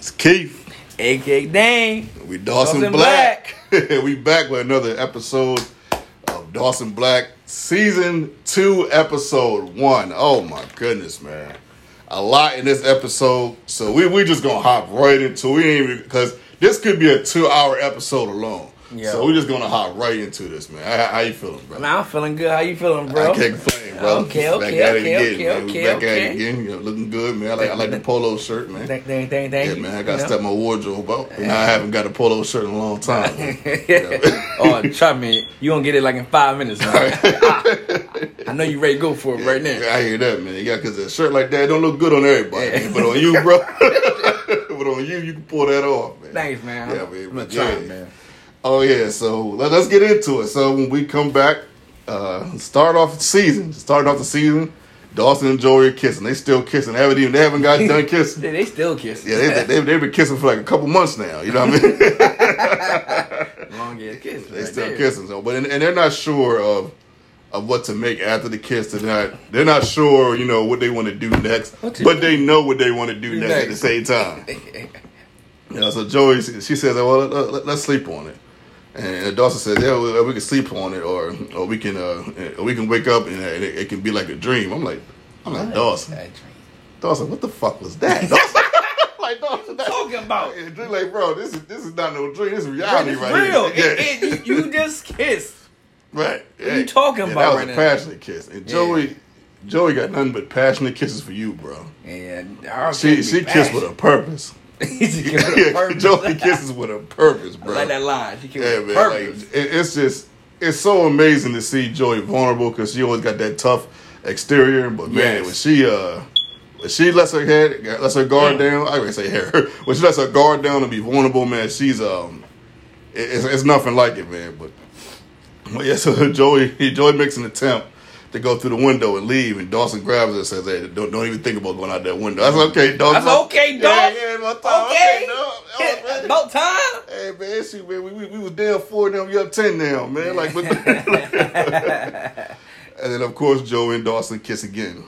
It's Keith. AK Dane. We Dawson, Dawson Black. we back with another episode of Dawson Black, season two, episode one. Oh my goodness, man. A lot in this episode. So we we just gonna hop right into it because this could be a two hour episode alone. Yeah. So we're just gonna hop right into this, man. How, how you feeling, bro? Man, I'm feeling good. How you feeling, bro? I can't complain, bro. Okay, Back okay, at it okay, again, okay, man. Okay, back okay. at it again. You know, looking good, man. I like, I like the polo shirt, man. Thank, thank, thank, thank Yeah, you. man, I got to step my wardrobe up. I haven't got a polo shirt in a long time. Yeah. oh, try me. You gonna get it like in five minutes. Man. I, I know you ready to go for it right now. I hear that, man. Yeah, because a shirt like that don't look good on everybody, man. but on you, bro. but on you, you can pull that off, man. Thanks, man. Yeah, man, I'm gonna try, yeah. man. Oh yeah, so let, us get into it. So when we come back, uh, start off the season. Start off the season. Dawson and Joey are kissing. They still kissing. They haven't even. They haven't got done kissing. They, they still kissing. Yeah, they, they, they've been kissing for like a couple months now. You know what I mean? long ass kiss. They right still there. kissing. So, but and, and they're not sure of of what to make after the kiss. They're not. They're not sure. You know what they want to do next. But do? they know what they want to do Do next, at the same time. You know, so Joey, she says, "Well, let, let, let's sleep on it." And Dawson says, "Yeah, we, we can sleep on it, or or we can uh, or we can wake up and it, it can be like a dream." I'm like, I'm like Dawson. Dawson, what the fuck was that? Dawson? like Dawson, that, Talking about? Yeah, like, bro, this is this is not no dream. This is reality right real. here. It- it- you, you just kissed. Right. What you talking Yeah, about That was right a now? passionate kiss. And Yeah. Joey Joey got nothing but passionate kisses for you, bro. And She she be kissed with a purpose. she kissed with a Yeah, purpose. Joey kisses with a purpose, I bro. like that line. She kissed Yeah, with man. a Like, purpose. it, it's just it's so amazing to see Joey vulnerable because she always got that tough exterior. But man, Yes. when she uh when she lets her head lets her guard down, I would say hair. When she lets her guard down and be vulnerable, man, she's um it- it's, it's nothing like it, man. But Well, yeah, so Joey Joey makes an attempt to go through the window and leave, and Dawson grabs her and says, "Hey, don't, don't even think about going out that window." That's okay, Dawson. That's okay, Yeah, dog. Yeah, my time. Okay. dog. Oh, man. About time. Hey man, shoot, man, we, we, we was down four now, we up ten now, man. Like, but, and then of course Joey and Dawson kiss again.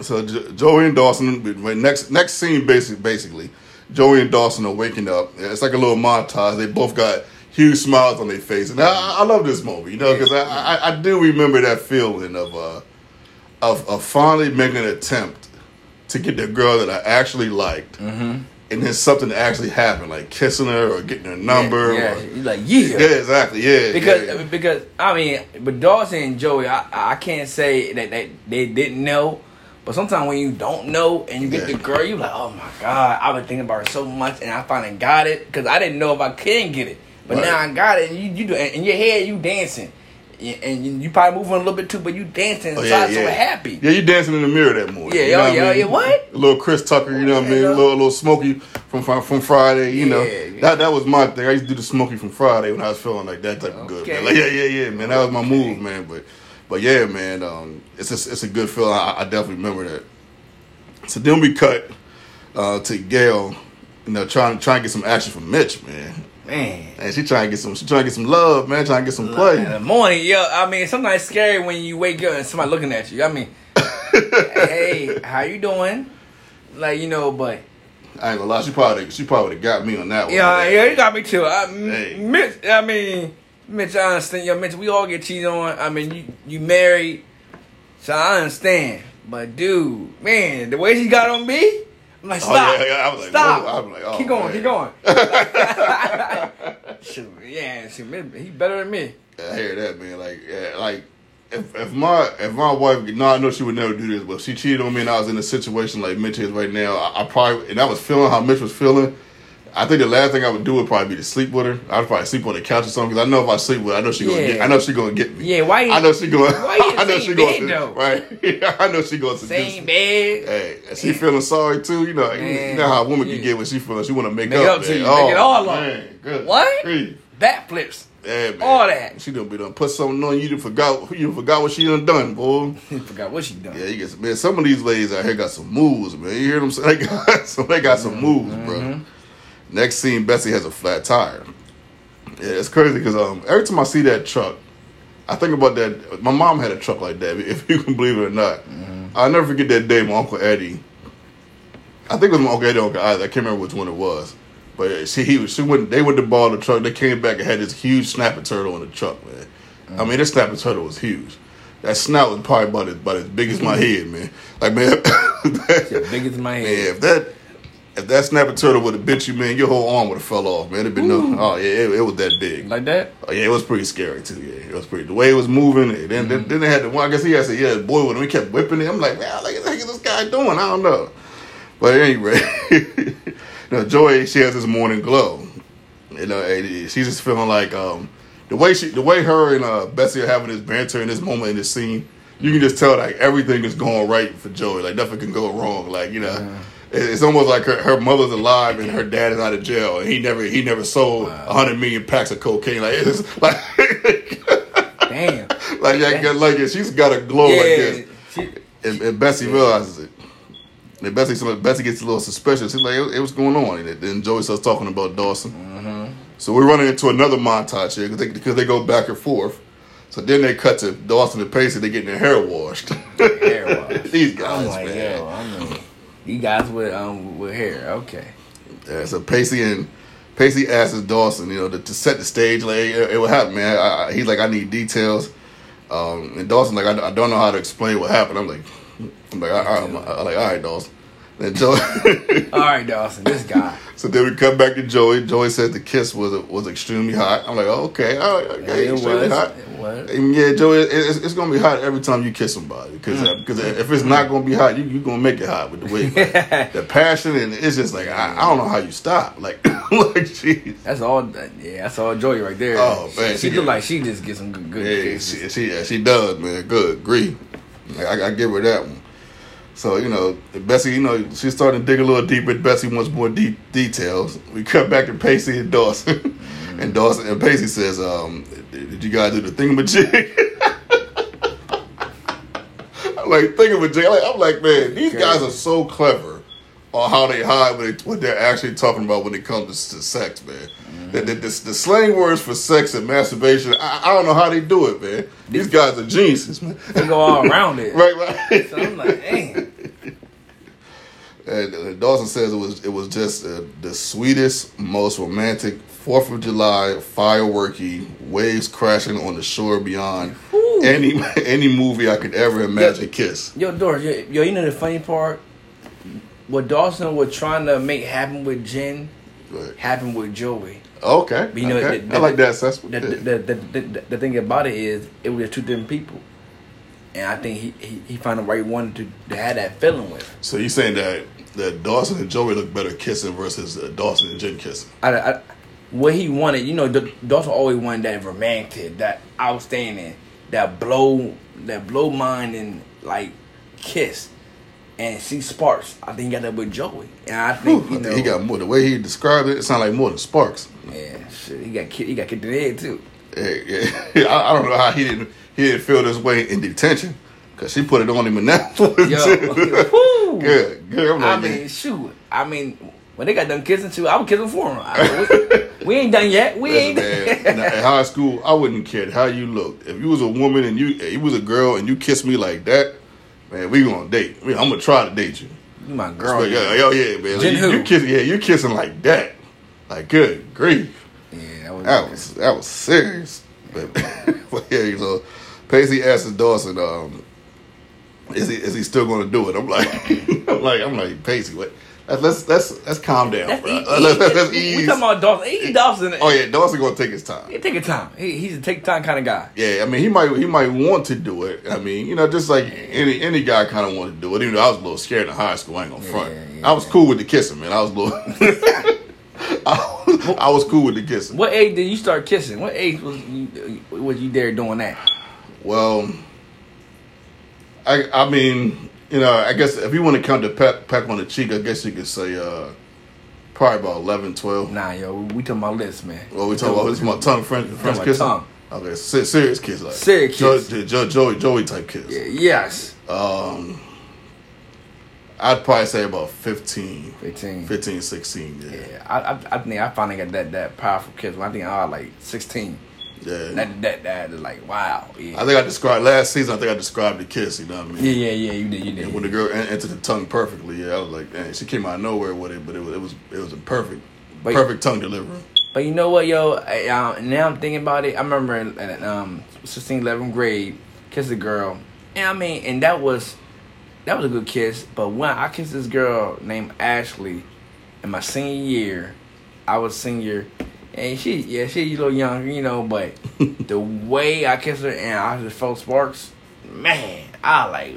So jo- Joey and Dawson, next next scene, basically, basically, Joey and Dawson are waking up. It's like a little montage. They both got huge smiles on their face, and I, I love this moment, you know, because I, I I do remember that feeling of uh of of finally making an attempt to get the girl that I actually liked, and then something actually happened, like kissing her or getting her number. Yeah, or- like, yeah. yeah, exactly. Yeah, Because yeah. because I mean, but Dawson and Joey, I I can't say that they, they didn't know, but sometimes when you don't know and you get Yeah. the girl, you like, oh my god, I've been thinking about her so much, and I finally got it because I didn't know if I can get it, but Right. now I got it, and you you do and in your head you dancing, and you, probably moving a little bit too, but you dancing Oh, inside so happy. Yeah, you dancing in the mirror that morning. Yeah, you know yeah, what I yeah, mean? yeah, what? A little Chris Tucker, you know what I mean? A little, little Smokey from from Friday, you know. Yeah, yeah. That that was my thing. I used to do the Smokey from Friday when I was feeling like that type of good. Man. Like, yeah, yeah, yeah, man. That was my move, man. But but yeah, man. Um, it's just, it's a good feeling. I, I definitely remember that. So then we cut uh, to Gail, you know, trying trying to get some action from Mitch, man. Man. And she trying to get some, she trying to get some love, man. Trying to get some play. In the morning, yo, I mean, sometimes it's scary when you wake up and somebody looking at you. I mean, hey, how you doing? Like, you know, but I ain't gonna lie, she probably she probably got me on that one. yeah, yeah, you got me too. I, Hey. Mitch, I mean, Mitch, I understand. Yo, Mitch, we all get cheated on. I mean, you you married, so I understand. But dude, man, the way she got on me, I'm like, Oh, stop, yeah, yeah, I was like, stop. whoa. I was like, oh, keep going, man. keep going. shoot, yeah, shoot, he better than me. I hear that, man. Like, yeah, like if if my if my wife, no, I know she would never do this, but if she cheated on me and I was in a situation like Mitch is right now, I, I probably and I was feeling how Mitch was feeling. I think the last thing I would do would probably be to sleep with her. I'd probably sleep on the couch or something because I know if I sleep with her, I know she gonna Yeah. get. I know she gonna get me. Yeah, why you- I know she going. why you I know she going. to. Right. I know she going to Same bed. Hey, she feeling sorry too. You know, you know how a woman yeah. can get when she feeling. She want to make, Make up, up to man. you. Make it oh, all up. man, Good. What? grief. Backflips. Yeah, man. All that. She done be done put something on you. Done forgot you forgot what she done done, boy. Forgot what she done. Yeah, you get some, man. Some of these ladies out here got some moves, man. You hear them? say- They got some. They got some mm-hmm. moves, bro. Next scene, Bessie has a flat tire. Yeah, it's crazy because um, every time I see that truck, I think about that. My mom had a truck like that, if you can believe it or not. Mm-hmm. I'll never forget that day my uncle Eddie I think it was okay. uncle I, I can't remember which one it was. But she he was she went they went to ball the truck. They came back and had this huge snapper turtle in the truck, man. I mm-hmm. mean, this snapper turtle was huge. That snout was probably about as, about as big as my mm-hmm. head, man. Like man, Yeah, big as my man, head. if that if that snapper turtle would have bit you, man, your whole arm would have fell off, man. It'd been no. Oh yeah, it, it was that big. Like that? Oh, yeah, it was pretty scary too. Yeah, it was pretty. The way it was moving, and then then, then they had the one. I guess he had to say, "Yeah, boy," when we kept whipping it. I'm like, man, like, what the heck is this guy doing? I don't know. But anyway, you know, Joy, she has this morning glow. You know, and she's just feeling like um, the way she, the way her and uh, Bessie are having this banter in this moment in this scene. You can just tell like everything is going right for Joey. Like nothing can go wrong. Like you know, it- it's almost like her, her mother's alive and her dad is out of jail, and he never he never sold a hundred million packs of cocaine. Like it's like Damn. like yeah, like, she's got a glow like this, She, and, and Bessie realizes it. And Bessie, so Bessie gets a little suspicious. She's like, "Hey, what's going on?" And then Joey starts talking about Dawson. Mm-hmm. So we're running into another montage here because they, they go back and forth. So then they cut to Dawson and Pacey. They're getting their hair washed. hair wash. These guys, like, man. know. You guys with um with hair, okay. Yeah, so Pacey and Pacey asks Dawson, you know, to, to set the stage. Like, hey, hey, what happened, man? I, I, he's like, I need details. Um, and Dawson like, I, I don't know how to explain what happened. I'm like, I'm like, I'm, I'm like, all right, Dawson. Then Joey. All right, Dawson, this guy. so then we come back to Joey. Joey said the kiss was was extremely hot. I'm like, oh, okay, all right, okay, it extremely was. hot. It was. And yeah, Joey, it, it's, it's gonna be hot every time you kiss somebody because Mm. because if it's not gonna be hot, you you gonna make it hot with the way like, the passion and it's just like I, I don't know how you stop like like jeez. That's all. Yeah, that's all Joey right there. Oh, man, she, she look like she just get some good. good Yeah, kisses. she, she yeah, she does, man. Good, agree. Like, I, I give her that one. So you know, Bessie, you know, she's starting to dig a little deeper. Bessie wants more deep details. We cut back to Pacey and Dawson, and Dawson and Pacey says, um, "Did you guys do the thingamajig?" I'm like thingamajig. I'm like, man, these Okay. guys are so clever on how they hide what, they, what they're actually talking about when it comes to, to sex, man. The, the, the, the slang words for sex and masturbation, I, I don't know how they do it, man. These guys are geniuses, man. They go all around it. right, right. So I'm like, dang. And uh, Dawson says it was it was just uh, the sweetest, most romantic Fourth of July fireworky waves crashing on the shore beyond any any movie I could ever imagine. Kiss. Yo, Doris, yo, yo, you know the funny part? What Dawson was trying to make happen with Jen Right. happened with Joey. Okay, But you know, okay. the- the- I like that assessment. The, the, the, the, the, the thing about it is, it was two different people. And I think he, he, he found the right one to, to have that feeling with. So you saying that that Dawson and Joey look better kissing versus uh, Dawson and Jen kissing? I, I, what he wanted, you know, D- Dawson always wanted that romantic, that outstanding, that blow, that blow mind and like kiss, and see sparks. I think he got that with Joey, and I think Whew, you know think he got more. The way he described it, it sounded like more than sparks. yeah, shit, he got ki- he got kicked in the head too. Yeah, yeah. I, I don't know how he didn't he didn't feel this way in detention because she put it on him in that one Yo, good, good. I'm I like, mean, shoot, I mean. When they got done kissing too, I was kissing for him. I, we, we ain't done yet. We Listen, ain't. man, in high school, I wouldn't care how you looked. If you was a woman and you you was a girl and you kissed me like that, man, we gonna date. I mean, I'm gonna try to date you. You my girl. But yeah, oh yeah, man. Jen you, you kissing, yeah, you kissing like that. Like good grief. Yeah, that was. That was that was serious. But, but yeah, so Pacey asks Dawson, um, is he is he still going to do it? I'm like, I'm like, I'm like Pacey. What? Let's let's let's calm down, That's bro. e- uh, Let's, let's, let's we talking about Dawson. E. Dawson. Oh yeah, Dawson gonna take his time. He take his time. He, he's a take time kind of guy. Yeah, I mean he might he might want to do it. I mean, you know, just like any any guy kind of want to do it. Even though I was a little scared in high school, I ain't gonna front. Yeah, yeah. I was cool with the kissing, man. I was a little. I, was, I was cool with the kissing. What age did you start kissing? What age was you was you there doing that? Well, I I mean, you know, I guess if you want to count the peck, peck on the cheek, I guess you could say uh, probably about 11, 12. Nah, yo, we talking about this, man. Well, we talking about this is my tongue French French about kissing. tongue. Okay, se- serious kiss, like Serious kiss. Jo- Jo- Joey Joey type kiss. Yeah, yes. Um, I'd probably say about 15, 15. 15 16, yeah. Yeah, I, I I think I finally got that that powerful kiss when I think I was like sixteen. Yeah. That that that is like wow. Yeah. I think I described last season. I think I described the kiss. You know what I mean? yeah, yeah, yeah. You did, you did. And when the girl entered the tongue perfectly, yeah, I was like, man, she came out of nowhere with it, but it was it was it was a perfect, But- perfect tongue delivery. But you know what, yo? I, uh, now I'm thinking about it. I remember in, in um, 16th, 11th grade, kissed a girl. And I mean, and that was that was a good kiss. But when I kissed this girl named Ashley in my senior year, I was senior, and she, yeah, she a little young, you know. But the way I kissed her and I just felt sparks, man, I like.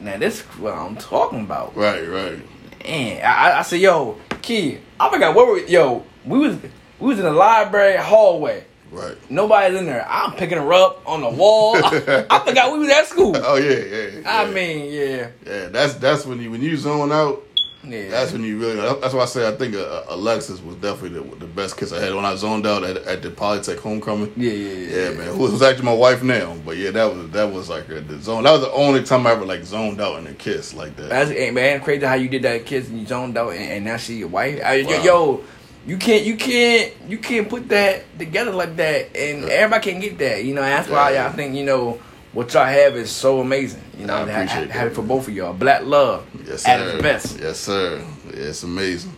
Now this is what I'm talking about. Right, right. And I, I said, "Yo, Key, I forgot what we. Yo, we was we was in the library hallway. Right. Nobody's in there. I'm picking her up on the wall. I, I forgot we was at school. Oh yeah, yeah. yeah. I mean, yeah, yeah, that's that's when you when you zone out. Yeah. That's when you really. That's why I say I think uh, Alexis was definitely the, the best kiss I had when I zoned out at, at the Polytech homecoming. yeah, yeah, yeah, Yeah, man. Who was actually my wife now, but yeah, that was that was like a, the zone. That was the only time I ever like zoned out in a kiss like that. That's hey, man, crazy how you did that kiss and you zoned out, and, and now she your wife. I, Wow. Yo, you can't, you can't, you can't put that together like that, and everybody can get that. You know, that's why Yeah. I think you know what y'all have is so amazing. You know, I ha- appreciate have, it for both of y'all. Black love, Yes, at sir. its best. Yes, sir. It's amazing.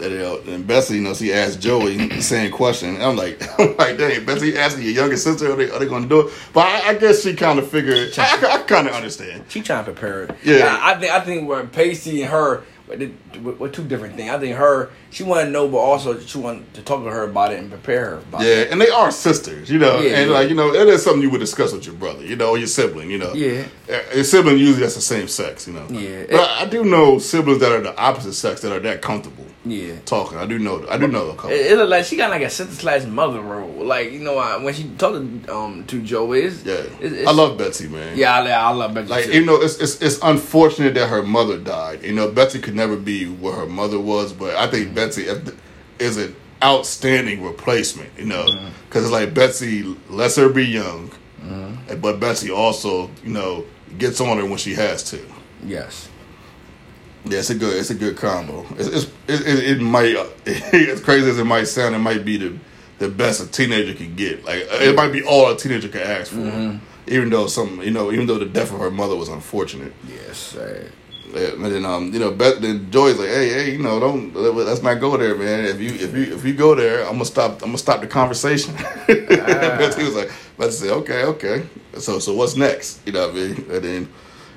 And, Bessie, you know, she asked Joey the same question. I'm like, I'm like, dang, Bessie asking your younger sister, are they, are they going to do it? But I, I guess she kind of figured. I, I, I kind of understand. She trying to prepare it. Yeah. I, I think I think when Pacey and her were two different things. I think her she wanted to know, but also she wanted to talk to her about it and prepare her. About Yeah, it. and they are sisters, you know, Yeah, and yeah. like you know, it is something you would discuss with your brother, you know, or your sibling, you know. Yeah. Uh, your sibling usually that's the same sex, you know. Yeah. but I, I do know siblings that are the opposite sex that are that comfortable Yeah. talking. I do know. I do know a couple. It, it look like she got like a slash mother role. Like you know, I, when she talked to um to Joe, is yeah, it's, it's, I love Betsy, man. Yeah, I, I love Betsy. Like too. you know, it's, it's it's unfortunate that her mother died. You know, Betsy could never be where her mother was, but I think mm-hmm. Betsy is an outstanding replacement. You know, mm-hmm. because it's like Betsy lets her be young, mm-hmm. but Betsy also you know gets on her when she has to. yes. Yeah, it's a good it's a good combo. It's, it's it, it, might as crazy as it might sound, it might be the the best a teenager can get. Like uh, it might be all a teenager can ask for. Mm-hmm. Even though some, you know, even though the death of her mother was unfortunate, Yes. Sir. Yeah, and then um, you know, Bet then Joy's like, hey, hey, you know, don't let's not go there, man. If you if you if you go there, I'm gonna stop. I'm gonna stop the conversation. Ah. Betsy was like, Betsy said, okay, okay. So so what's next? You know what I mean? And then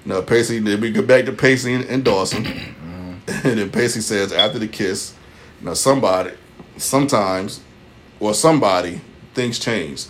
know, Pacey. Then we get back to Pacey and, and Dawson, and then Pacey says after the kiss, now somebody, sometimes, or somebody, things change,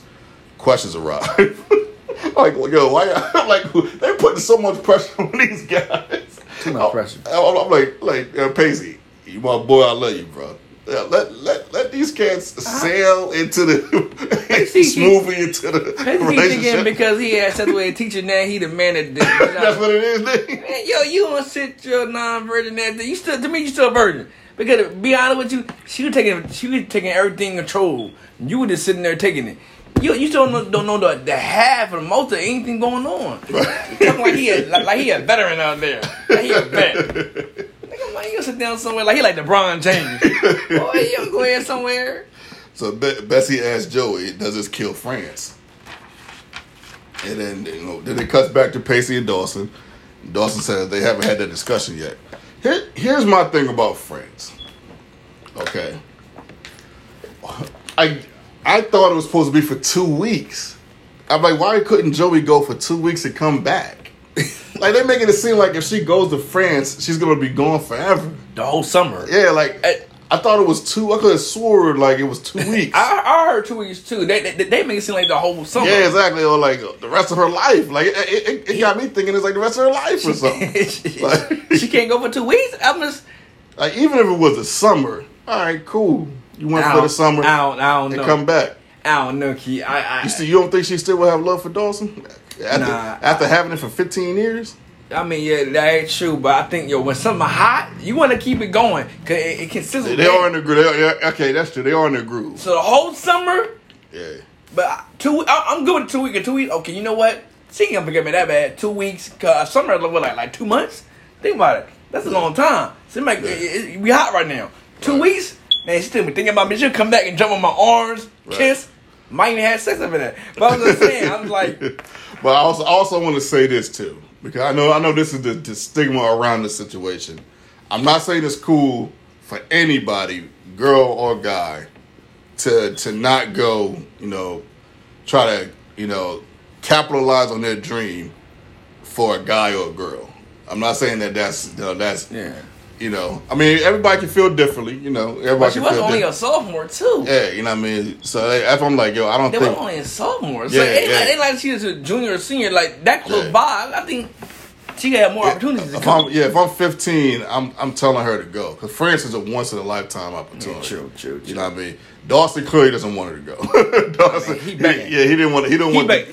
questions arrive. like, yo, why? like, they're putting so much pressure on these guys. Too much pressure. I'm, I'm like, like uh, Pacey, you my boy, I love you, bro. Yeah, let let let these cats uh-huh. sail into the smoothly into the relationship. because he had such a way of teaching that he the man that. That's what it is. Man, yo, you don't sit your non-virgin ass. You still to me, you still a virgin. Because to be honest with you, she was taking she was taking everything control. You were just sitting there taking it. You you still don't know, don't know the, the half or the most of anything going on. Talking like he a, like, like he a veteran out there. Like he a vet. Man, you sit down somewhere like he like LeBron James. Boy, you go ahead somewhere. So Be- Bessie asked Joey, "Does this kill France?" And then you know, then it cuts back to Pacey and Dawson. Dawson says they haven't had that discussion yet. Here, here's my thing about France. Okay, I I thought it was supposed to be for two weeks. I'm like, why couldn't Joey go for two weeks and come back? like they're making it seem like if she goes to France, she's gonna be gone forever. The whole summer. Yeah, like I, I thought it was two. I could have swore like it was two weeks. I, I heard two weeks too. They, they they make it seem like the whole summer. Yeah, exactly. Or like the rest of her life. Like it, it, it got me thinking it's like the rest of her life or something. she, Like- she can't go for two weeks. I'm just Like even if it was the summer, all right, cool. You went for the summer I don't, I don't and know. come back. I don't know, Key. I, I, You still, you don't think she still will have love for Dawson after Nah. after having it for fifteen years? I mean, yeah, that ain't true. But I think yo, when something hot, you want to keep it going because it, it consists. They, they are in the groove. Yeah, okay, that's true. They are in the groove. So the whole summer, Yeah. but two. I, I'm good with two weeks. Two weeks. Okay, you know what? She gonna forget me that bad. Two weeks. Cause summer what like like two months. Think about it. That's a long time. So it might, it, it- we hot right now. Two Right. weeks. Man, she still be thinking about me. She'll come back and jump on my arms, Right. kiss. Might even have sex over there. But I'm just saying, I'm like, But I also also want to say this too, because I know I know this is the, the stigma around the situation. I'm not saying it's cool for anybody, girl or guy, to to not go, you know, try to, you know, capitalize on their dream for a guy or a girl. I'm not saying that that's you know, that's yeah. You know. I mean, everybody can feel differently. You know, everybody But she was feel only a sophomore too. Yeah, you know what I mean. So if I'm like, yo, I don't They were think. only a sophomore. So Yeah, it yeah. like, ain't like she was a junior or senior, like that close Yeah. by. I think she had more opportunities to If come. I'm, yeah, if I'm 15, I'm I'm telling her to go because France is a once in a lifetime opportunity. Yeah, true, true, You know what I mean? Dawson clearly doesn't want her to go. Dawson, he he yeah, he didn't want. He didn't He want. beg,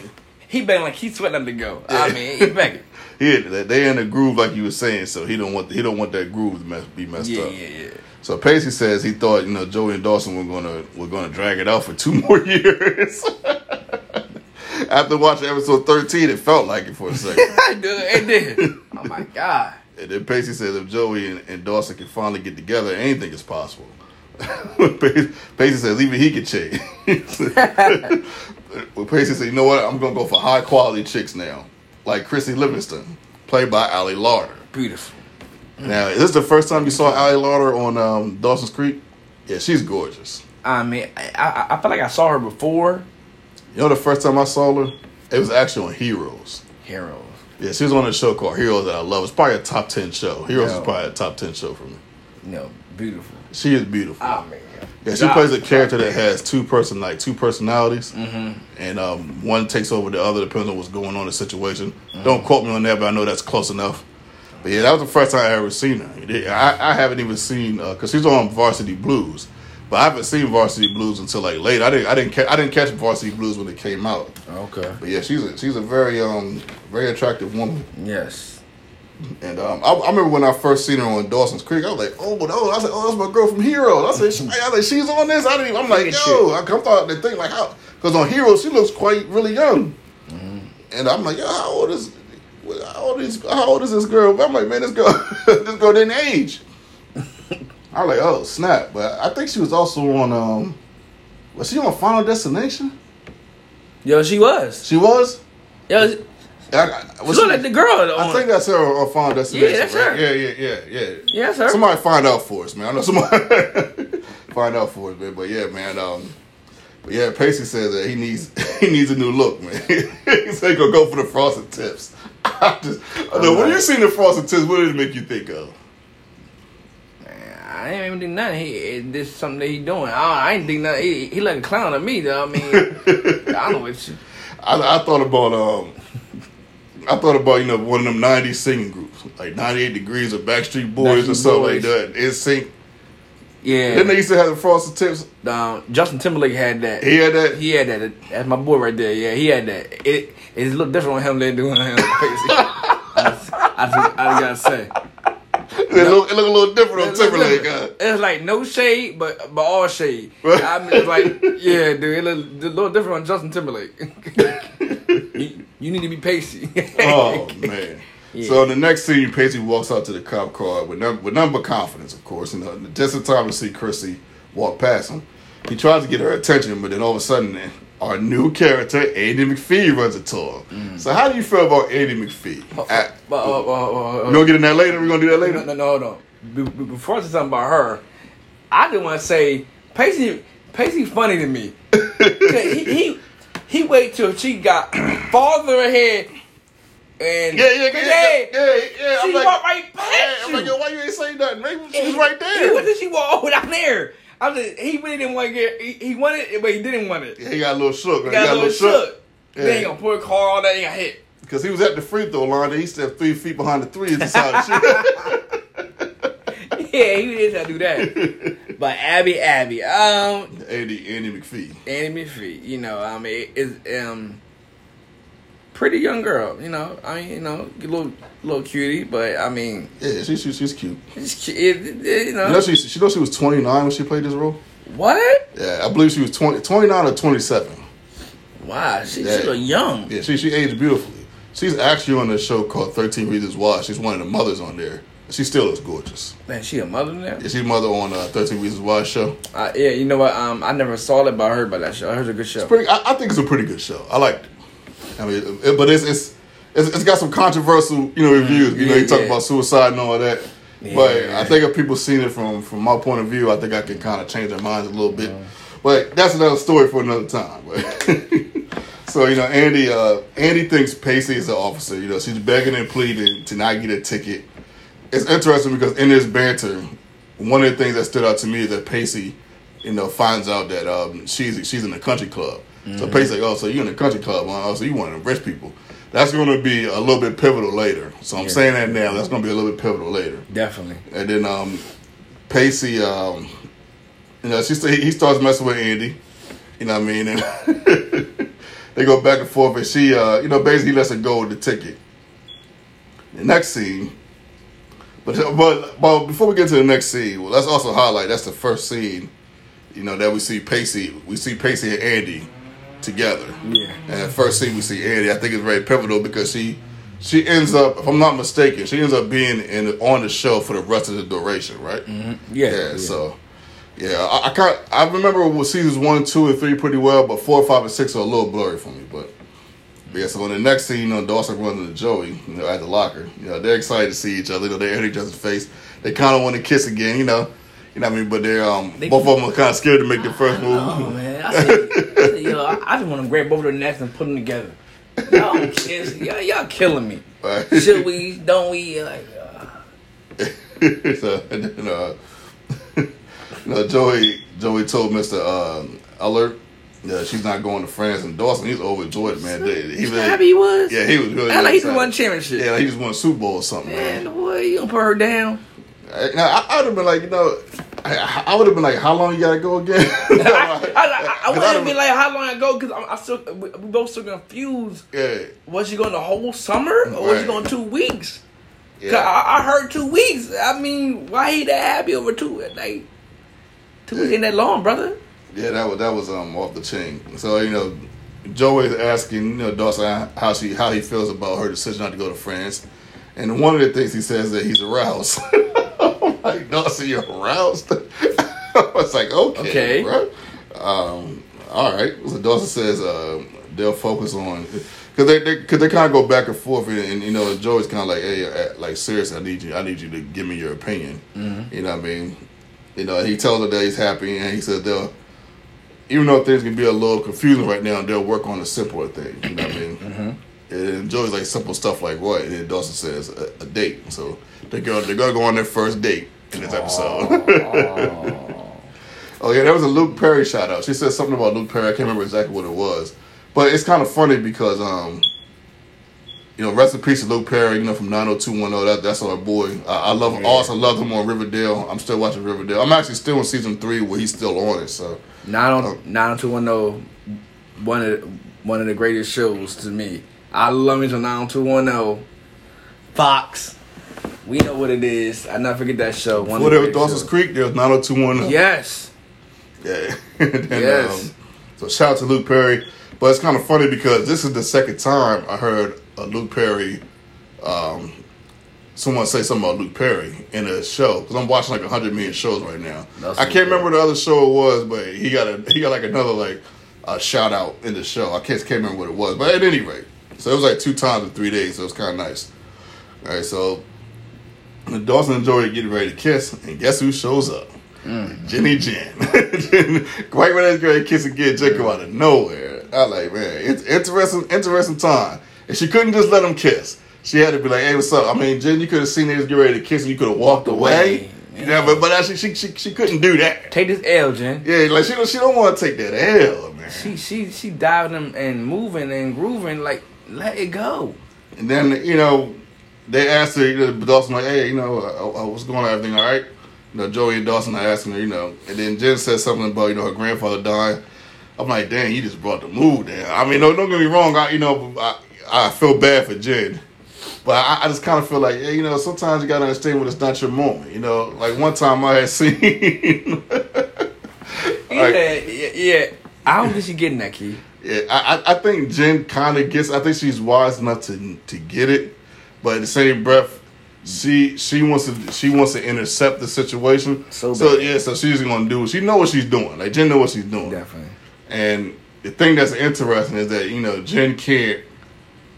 he begging like he's sweating to go. I mean, he begging. He they- they in the groove like you were saying, so he don't want he don't want that groove to mess, be messed Yeah, up. yeah, yeah. So Pacey says he thought you know Joey and Dawson were gonna were gonna drag it out for two more years. After watching episode 13, it felt like it for a second. I do. It did. Oh my god. And then Pacey says if Joey and, and Dawson can finally get together, anything is possible. Pacey Pacey says even he can change. well, Pacey said, you know what? I'm going to go for high quality chicks now, like Chrissy Livingston, played by Ali Larter. Beautiful. Now, is this the first time you saw Ali Larter on um, Dawson's Creek? Yeah, she's gorgeous. I mean, I, I, I feel like I saw her before. You know the first time I saw her? It was actually on Heroes. Heroes. Yeah, she was on a show called Heroes that I love. It's probably a top 10 show. Heroes is probably a top 10 show for me. No, beautiful. She is beautiful. Oh man. Yeah, she plays a character that has two person like two personalities, and um, one takes over the other depending on what's going on in the situation. Don't quote me on that, but I know that's close enough. But yeah, that was the first time I ever seen her. I, I haven't even seen because she's on Varsity Blues, but I haven't seen Varsity Blues until like late. I didn't I didn't ca- I didn't catch Varsity Blues when it came out. Okay. But yeah, she's a, she's a very um very attractive woman. Yes. And um, I, I remember when I first seen her on Dawson's Creek, I was like, oh, oh, I said, oh, that's my girl from Heroes. I said, she, I was like, she's on this. I didn't. Even, I'm like, yo, I come thought the thing like how because on Heroes she looks quite really young, Mm-hmm. and I'm like, yo, how old is how old is how old is this girl? But I'm like, man, this girl this girl didn't age. I was like, oh snap! But I think she was also on um, was she on Final Destination? Yo, she was. She was. Yo, she I, I, was she- like the girl. I think that's her on Final Destination. Yeah, that's right? her. Yeah, yeah, yeah, yeah. Yeah, that's her. Somebody find out for us, man. I know somebody find out for us, man. But yeah, man. Um, but yeah, Pacey says that he needs he needs a new look, man. he said he gonna go for the frosted tips. I just, I know, when you seen the frosted tips, what did it make you think of? I ain't even think nothing. He this is something that he doing. I, I ain't think nothing. He, he like a clown to me, though. I mean, I don't know what you. I, I thought about um, I thought about you know one of them '90s singing groups, like '98 Degrees or Backstreet Boys or Backstreet something like that. NSYNC. Yeah. Then they used to have the frosted tips. um, Justin Timberlake had that. He had that. He had that. That's my boy right there. Yeah, he had that. It it's a little different on him than doing him. I just, I just, I gotta say. It look, it look a little different on It's, a little Timberlake. different. It's like no shade, but but all shade. Right. I mean, it's like yeah, dude, it look, a little different on Justin Timberlake. you, need to be pacey. oh man. Yeah. So the next scene, Pacey walks out to the cop car with none, with none but confidence, of course, and uh, just in time to see Chrissy walk past him. He tries to get her attention, but then all of a sudden, our new character, Andie McPhee, runs into him. Mm. So how do you feel about Andie McPhee? Uh, But, uh, uh, uh, uh, we gonna get in that later. We're gonna do that later. No, no, no, no. Be- be- Before I say something about her, I just want to say Pacey. Pacey funny to me. he, he he wait till she got farther ahead, and Yeah, yeah, yeah, yeah, yeah, she I'm like, walked right past yeah, I'm you. like, yo, why you ain't saying nothing? Maybe she was he- right He, what there. did she walk down there? I was just, he really didn't want to get. He, he wanted it, but he didn't want it. Yeah, he got a little shook. He Right? got, a little shook. Yeah. Then he gonna pull a car all that. He got hit. Because he was at the free throw line. He stepped three feet behind the three and decided to shoot. yeah, he did not have to do that. but Abby, Abby, um, Andie, Andie McPhee. Andie McPhee, you know, I mean, is um, pretty young girl, you know. I mean, you know, a little little cutie, but I mean, Yeah, she, she, she's cute. it's, cu- it, it, you know, You know she, she know she was 29 when she played this role? what? Yeah, I believe she was 20, 29 or 27. Wow, she, Yeah. she look young. Yeah, she, she aged beautifully. She's actually on a show called 13 Reasons Why. She's one of the mothers on there. She still looks gorgeous. Man, she a mother now. Yeah, she's mother on uh, Thirteen Reasons Why show. Uh, yeah, you know what? Um, I never saw it, but I heard about that show. I heard it's a good show. Pretty, I, I think it's a pretty good show. I liked it. I mean, it, but it's, it's it's it's got some controversial, you know, reviews. You know, Yeah, you talk yeah. about suicide and all that. But I think if people seen it from from my point of view, I think I can kind of change their minds a little bit. But that's another story for another time. But so you know, Andie uh, Andie thinks Pacey is an officer. You know, she's begging and pleading to not get a ticket. It's interesting because in this banter, one of the things that stood out to me is that Pacey, you know, finds out that um, she's she's in the country club. So Pacey's like, oh, so you're in the country club? Huh? Oh, so you one of the rich people. That's going to be a little bit pivotal later. So I'm Yeah. saying that now. That's going to be a little bit pivotal later. Definitely. And then um, Pacey, um, you know, she he starts messing with Andie. You know what I mean? And they go back and forth, and she, uh, you know, basically lets her go with the ticket. The next scene, but but but before we get to the next scene, well, let's also highlight that's the first scene, you know, that we see Pacey. We see Pacey and Andie together. Yeah. And at first scene we see Andie, I think it's very pivotal because she she ends up, if I'm not mistaken, she ends up being in on the show for the rest of the duration, right? Mm-hmm. Yeah. Yeah, so yeah, I, I can't. I remember with seasons one, two, and three pretty well, but four, five, and six are a little blurry for me. But yeah, so in the next scene, you know, Dawson runs into Joey, you know, at the locker. You know, they're excited to see each other. You know, they're in each other's face. They kind of want to kiss again. You know, you know what I mean. But they're um, They- both of them are kind of scared to make their first move. Oh man, I said, I said, yo, I, just want to grab both of their necks and put them together. Y'all kids, y'all, y'all killing me. Right. Should we? Don't we? Like, uh, so, and then, uh, you know, Joey, Joey told Mister uh, Alert that she's not going to France, and Dawson, he's overjoyed, man. He, really- happy he was. Yeah, he was really. I like he just won championship. Yeah, like he just won a Super Bowl or something, Man, man. boy, you gonna put her down? I, now, I, I would have been like, you know, I, I would have been like, how long you gotta go again? I, I, I, I wouldn't be like how long ago because I'm I still we, both still confused. yeah, Was she going the whole summer or was she going two weeks? yeah. I, I heard two weeks. I mean, why he that happy over two? Like two weeks ain't that long, brother. Yeah, that was that was um off the chain. So you know, Joey is asking you know Dawson how she how he feels about her decision not to go to France, and one of the things he says is that he's aroused. I'm like Dawson, you're aroused. I was like, okay, Okay. bro. Um, all right. So Dawson says uh, they'll focus on because they they because they kind of go back and forth, and, and you know Joey's kind of like, hey, uh, like seriously, I need you, I need you to give me your opinion. You know what I mean? You know, he tells her that he's happy, and he said they'll even though things can be a little confusing right now, they'll work on a simpler thing. You know what I mean? And Joey's like simple stuff like what? And Dawson says a, a date. So they go they're gonna go on their first date in this episode. oh yeah, there was a Luke Perry shout out. She said something about Luke Perry. I can't remember exactly what it was, but it's kind of funny because um. You know, rest in peace to Luke Perry, you know, from 90210. That, that's our boy. I, I love him. Yeah. Also love him on Riverdale. I'm still watching Riverdale. I'm actually still in season three where he's still on it. So, Nine Oh. on nine on two one of one of the greatest shows to me. I love me some nine on two one zero. Fox, we know what it is. I never forget that show. One before there was Dawson's. Creek, there was 90210. Yes. Yeah. and, Yes. um, so shout out to Luke Perry. But it's kind of funny because this is the second time I heard a Luke Perry, um, someone say something about Luke Perry in a show. Because I'm watching like 100 million shows right now. That's I can't remember the other show it was, but he got a he got like another like a shout out in the show. I can't, can't remember what it was. But at any rate, so it was like two times in three days. So it was kind of nice. All right, so Dawson and Joey are getting ready to kiss, and guess who shows up? Jenny Jen. right when they get ready to kiss again, Jen come out of nowhere. I like, man, it's interesting, interesting time. And she couldn't just let him kiss. She had to be like, hey, what's up? I mean, Jen, you could have seen niggas get ready to kiss and you could have walked away. away. Yeah, but but actually, she, she she couldn't do that. Take this L, Jen. Yeah, like she don't she don't want to take that L, man. She she she diving and, and moving and grooving like let it go. And then you know they asked her, you know, Dawson like, hey, you know, uh, uh, what's going on? Everything all right? You know, Joey and Dawson are asking her, you know, and then Jen said something about you know her grandfather dying. I'm like, dang, you just brought the mood down. I mean, no, don't get me wrong. I, you know, I, I feel bad for Jen, but I, I just kind of feel like, yeah, you know, sometimes you gotta understand when it's not your moment. You know, like one time I had seen. Yeah, yeah, yeah. I don't think she getting that key. Yeah, I, I I think Jen kind of gets. I think she's wise enough to to get it, but in the same breath, she she wants to she wants to intercept the situation. So so yeah, so she's gonna do. She know what she's doing. Like Jen know what she's doing. Definitely. And the thing that's interesting is that you know Jen can't.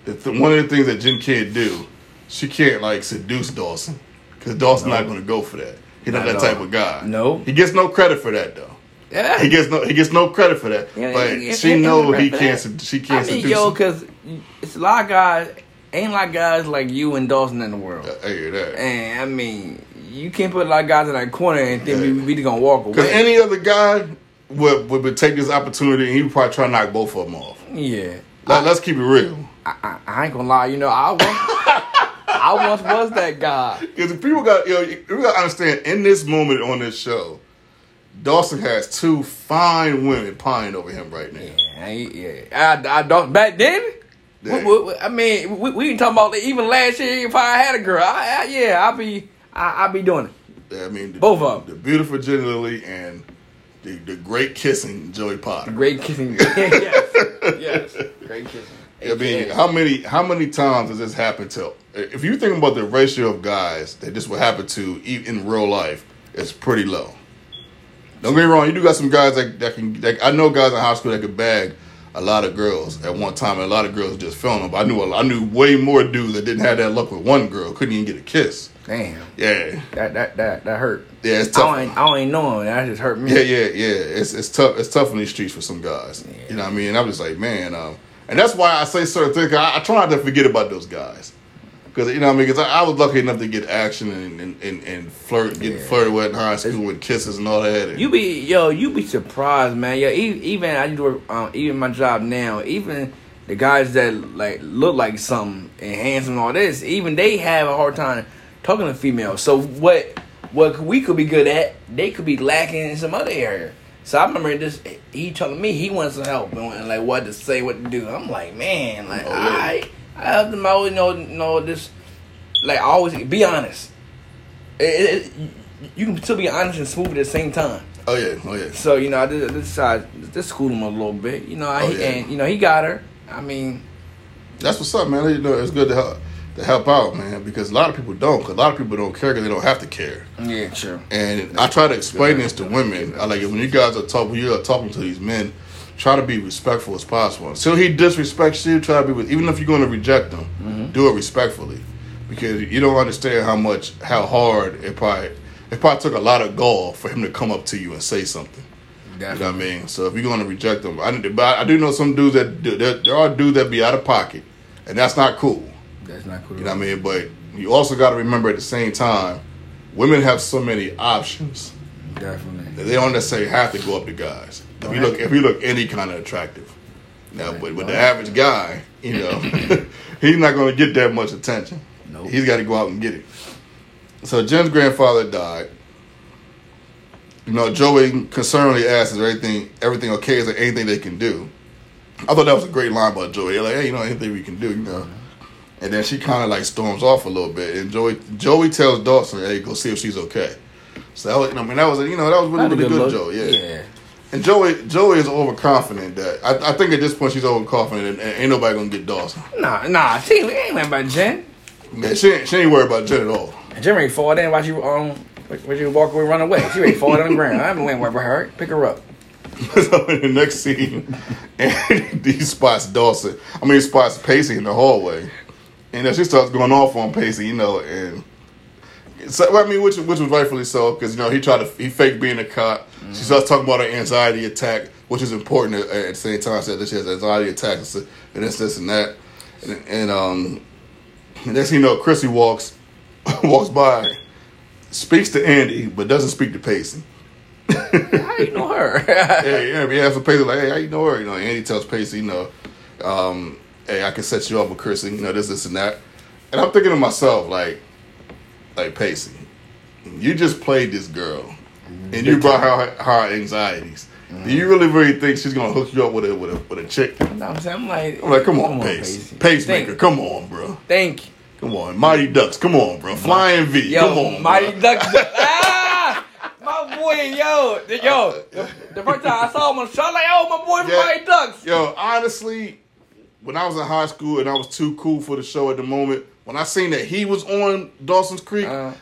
The th- one of the things that Jen can't do, she can't like seduce Dawson because Dawson's not going to go for that. He's not, Not that type all. of guy. No. he gets no credit for that though. Yeah. He gets no he gets no credit for that. Yeah, but yeah, she yeah, know he can't. that. She can't I mean, seduce. yo, him. because it's a lot of guys, ain't like guys like you and Dawson in the world. I hear that. And I mean, you can't put a lot of guys in that corner and think we, Yeah. we just gonna walk away. Because any other guy would, would would take this opportunity and he would probably try to knock both of them off. yeah. Let, let's keep it real. I, I, I ain't gonna lie, you know, I once, I once was that guy. Because if people got you know, you got to understand in this moment on this show, Dawson has two fine women pining over him right now. Yeah, I, yeah. I, I don't, back then, we, we, I mean, we, we ain't talking about even last year. If I had a girl, I, I, yeah, I'll be, I, I'll be doing it. I mean, the, Both them—the beautiful Jenny Lindley and the, the great kissing Joey Potter. Great kissing. yes, yes, great kissing. I mean, how many how many times has this happened to? If you think about the ratio of guys that this would happen to in real life, it's pretty low. Don't get me wrong, you do got some guys that, that can. That, I know guys in high school that could bag a lot of girls at one time, and a lot of girls just filling them. But I knew a- I knew way more dudes that didn't have that luck with one girl, couldn't even get a kiss. Damn, Yeah, that that that that hurt. yeah, it's I tough. don't, I don't even know him. That just hurt me. Yeah, yeah, yeah. It's it's tough. It's tough in these streets for some guys. You know what I mean? I'm just like, man, um, and that's why I say certain things. I, I try not to forget about those guys because you know what I mean. Because I, I was lucky enough to get action and and, and, and flirt, get Yeah. flirted with in high school with kisses and all that. And, You be yo, you be surprised, man. Yo, even, even I do um, even my job now. Even the guys that like look like something and handsome and all this, even they have a hard time talking to females. So what what we could be good at, they could be lacking in some other area. So I remember this. He telling me he wants some help and, like what to say, what to do. I'm like, man, like Oh. I I them out. You know, know this. Like always, be honest. It, it, you can still be honest and smooth at the same time. oh yeah, oh yeah. So you know, I did this side, school him a little bit. You know, I, Oh, yeah. and you know he got her. I mean, That's what's up, man. You know, it's good to help to help out, man. Because a lot of people don't. 'cause a lot of people don't care because they don't have to care. yeah, sure. And I try to explain this to women. I like it when you guys are talking, when you are talking to these men, try to be respectful as possible. Until he disrespects you, try to be with. Even if you're going to reject him, mm-hmm. do it respectfully, because you don't understand how much, how hard it probably, it probably took a lot of gall for him to come up to you and say something. You know what I mean? So if you're going to reject them, I, but I do know some dudes that do, there, there are dudes that be out of pocket, and that's not cool. That's not cool. You know what I mean? But you also got to remember at the same time, women have so many options Definitely. that they don't necessarily have to go up to guys. If you look, if you look any kind of attractive, now, Right. but with the average guy, you know, he's not going to get that much attention. Nope. He's got to go out and get it. So Jen's grandfather died. You know, Joey concernedly asks, "Is everything everything okay? Is there anything they can do?" I thought that was a great line about Joey. Like, hey, you know, anything we can do, you know. And then she kind of like storms off a little bit, and Joey Joey tells Dawson, "Hey, go see if she's okay." So that was, I mean, that was you know that was really really good, look. Joey. Yeah. yeah. And Joey Joey is overconfident that I, I think at this point she's overconfident, and, and ain't nobody gonna get Dawson. Nah, nah. She ain't ain't worried about Jen. Man, she ain't, she ain't worried about Jen at all. Jen to fall in while you um, while you walk away, run away. She to fall on the ground. I haven't went with her. Pick her up. so in the next scene, and he spots Dawson. I mean, he spots Pacey in the hallway, and then she starts going off on Pacey, you know, and so well, I mean, which which was rightfully so because you know he tried to he faked being a cop. She starts talking about her anxiety attack, which is important at, at the same time. Said that she has anxiety attacks and this this and that, and, and um, and next you know, Chrissy walks walks by, speaks to Andie, but doesn't speak to Pacey. How you know her? yeah, yeah, yeah, so Pacey like, hey, how you know her? You know, Andie tells Pacey, you know, um, hey, I can set you up with Chrissy, you know, this, this, and that. And I'm thinking to myself, like, like Pacey, you just played this girl, and you brought her her anxieties. Do you really, really think she's gonna hook you up with a with a with a chick? no, I'm saying I'm like, I'm like, come on, Pace, pacemaker, Thank, come on, bro, thank you. come on, Mighty Ducks, come on, bro, Flying V, Yo, come on, Mighty bro. Ducks. ah, my boy, yo, the- yo. The, the first time I saw him on the show, I was like, oh, my boy, from Yeah. Mighty Ducks. Yo, honestly, when I was in high school and I was too cool for the show at the moment, when I seen that he was on Dawson's Creek, Uh.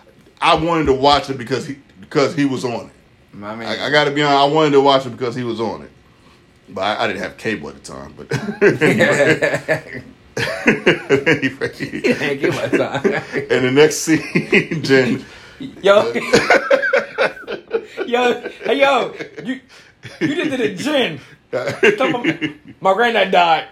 I wanted to watch it because he because he was on it. I mean, I, I got to be honest, I wanted to watch it because he was on it. But I, I didn't have cable at the time. But anyway, give my time. and the next scene, Jen, Yo, yo, hey yo, you you just did. Talking about My granddad died.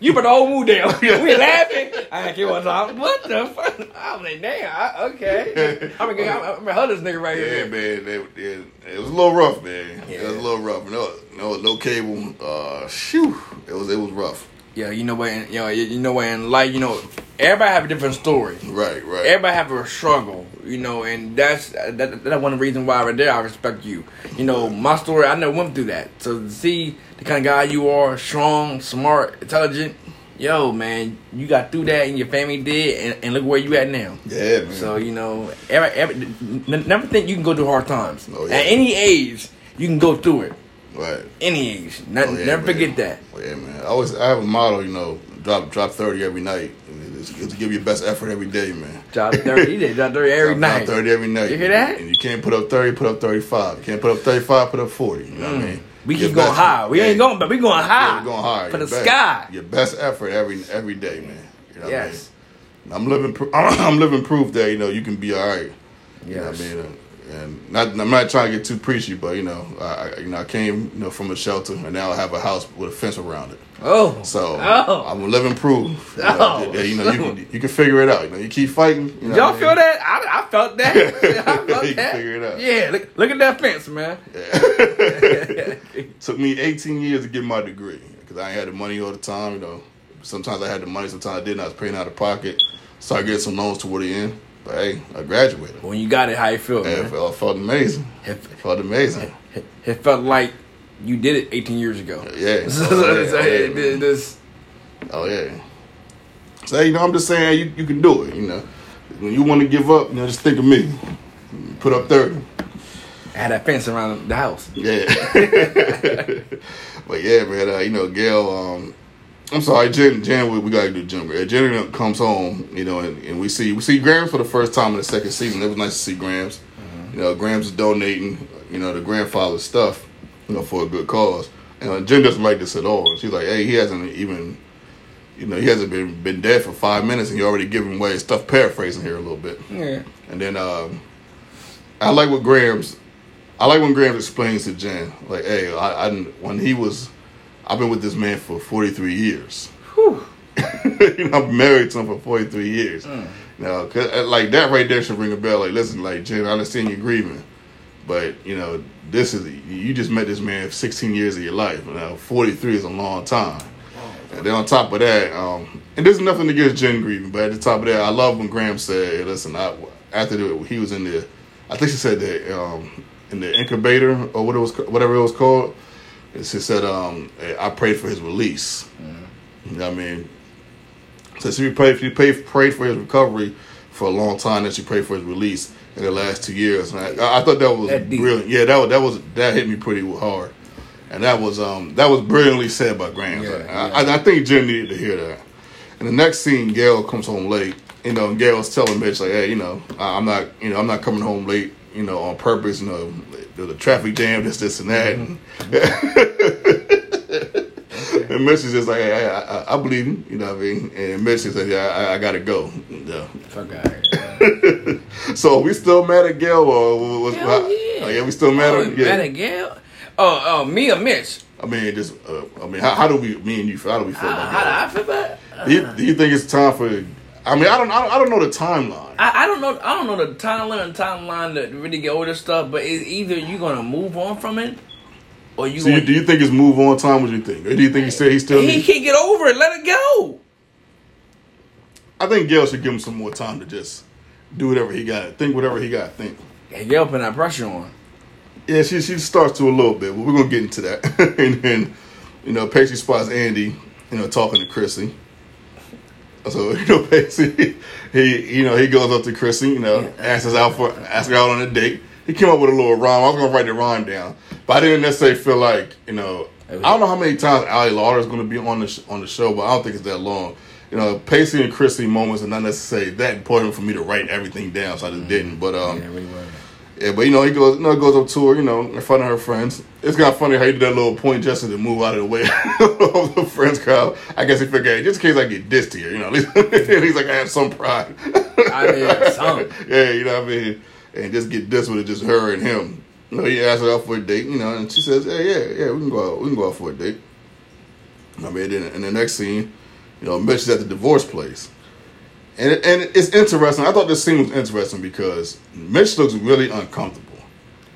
You put the whole mood down. We laughing. I ain't give one time. What the fuck? I was like, damn. I, okay. I'm gonna I'm gonna hug this nigga right yeah, here. Yeah, man, it, was a little rough, man. It was a little rough. No, no, no cable. Uh, shoo, it was it was rough. Yeah, you know what? in- You know, you know what? In life, you know, everybody have a different story. Right, right. Everybody have a struggle, you know, and that's that, that's one reason why right there I respect you. You know, my story I never went through that. So to see the kind of guy you are, strong, smart, intelligent, yo, man, you got through that and your family did, and, and look where you at now. yeah, man. So you know, every, never think you can go through hard times. Oh, yeah. At any age, you can go through it. right. Any age, Not, Oh, yeah, never man. forget that. Oh, yeah, man. I always I have a motto, you know, drop drop thirty every night. It's, it's to give your best effort every day, man. Drop thirty, he did thirty every Drop- night. drop thirty every night. You hear that? And you can't put up thirty, put up thirty five. You can't put up thirty five, put up forty. You know what I mm. mean? We keep going high. We yeah. ain't going, but we going high. Yeah, we're going higher. for the best- sky. Your best effort every every day, man. You know what I Yes. mean? I'm living. I'm living proof that you know you can be all right. You know Yes. I mean? And- not, I'm not trying to get too preachy, but you know, I, you know, I came, you know, from a shelter, and now I have a house with a fence around it. Oh, So Oh. I'm a living proof. You know, Oh. that- you know, you can, you can figure it out. You know, you keep fighting. You know I feel mean? that? I, I felt that. I felt You can that. figure it out. Yeah, look, look at that fence, man. Yeah. Took me 18 years to get my degree because I ain't had the money all the time. You know, sometimes I had the money, sometimes I didn't. I was paying out of pocket. so I getting some loans toward the end, but hey, I graduated. When you got it, how you feel, Yeah, it man? felt, felt amazing. It, felt amazing. it, it felt like you did it 18 years ago. Yeah. Oh, yeah, so, yeah, it- this- Oh yeah. So you know, I'm just saying you, you can do it. You know, when you want to give up, you know, just think of me. Put up thirty. I had that fence around the house. Yeah. but yeah, man. Uh, you know, Gail. Um, I'm sorry, Jen. Jen, we, we gotta do Jen. Jen comes home, you know, and, and we see we see Grams for the first time in the second season. It was nice to see Grams. You know, Grams is donating, you know, the grandfather's stuff, you know, for a good cause. And uh, Jen doesn't like this at all. She's like, hey, he hasn't even, you know, he hasn't been been dead for five minutes, and you already giving away his stuff. Paraphrasing here a little bit. Yeah. And then um, I like what Grams. I like when Graham explains to Jen, like, "Hey, I, I when he was, I've been with this man for forty three years. Whew. you know, I'm married to him for forty three years. Now, 'cause, uh, like that right there should ring a bell. Like, listen, like Jen, I understand you're grieving, but you know, this is you just met this man sixteen years of your life. Now, forty three is a long time. And then on top of that, um, and there's nothing against Jen grieving, but at the top of that, I love when Graham said, hey, "Listen, I, after the, he was in the, I think she said that um, in the incubator or what it was, whatever it was called." And She said, um, "I prayed for his release." You know what I mean? So she prayed, she prayed, prayed for his recovery for a long time, and she prayed for his release in the last two years. And I, I thought that was That brilliant. Yeah, that was that was that hit me pretty hard, and that was um that was brilliantly said by Graham. Yeah, I, yeah. I, I think Jen needed to hear that. And the next scene, Gail comes home late. You know, and Gail's telling Mitch like, "Hey, you know, I- I'm not, you know, I'm not coming home late. You know, on purpose. You know, a traffic jam, this, this, and that." And Mitch is just like, hey, I, I, I believe him, you know what I mean? And Mitch is like, yeah, I, I gotta go. Yeah. Fuck out. So we still mad at Gail or was, Hell how- yeah. oh, yeah, we still mad Oh, at yeah. mad at Gail? Oh, oh, me or Mitch? I mean, just, uh, I mean, how, how do we, me and you, how do we feel How, about how do I feel about? Do you, do you think it's time for? I mean, I don't, I don't, I don't know the timeline. I, I don't know. I don't know the timeline timeline to really get over this stuff. But it's either you're gonna move on from it, or you. So you, do you think it's move on time? What do you think? Or do you think he said he still? he Needs, can't get over it. Let it go. I think Gail should give him some more time to just do whatever he got, think whatever he got, think. And Gail putting that pressure on. Yeah, she she starts to a little bit, but we're gonna get into that. and then, you know, Pacey spots Andie, you know, talking to Chrissy. So you know, Pacey, he you know he goes up to Chrissy, you know, asks her out for asks her out on a date. He came up with a little rhyme. I was gonna write the rhyme down, but I didn't necessarily feel like you know I don't know how many times Ali Larter is going to be on the sh- on the show, but I don't think it's that long. You know, Pacey and Chrissy moments are not necessarily that important for me to write everything down, so I just didn't. But um, Yeah, really. Yeah, but you know, he goes, you know, goes up to her, you know, in front of her friends. It's kind of funny how he did that little point gesture to move out of the way of the friends crowd. I guess he figured, hey, just in case I get dissed here, you know, at least, at least like I have some pride. I mean, some. yeah, you know what I mean? And just get dissed with it, just her and him. You know, he asked her out for a date, you know, and she says, yeah, yeah, yeah, we can go out, we can go out for a date. I mean, then in the next scene, you know, Mitch is at the divorce place. And, it, and it's interesting. I thought this scene was interesting because Mitch looks really uncomfortable.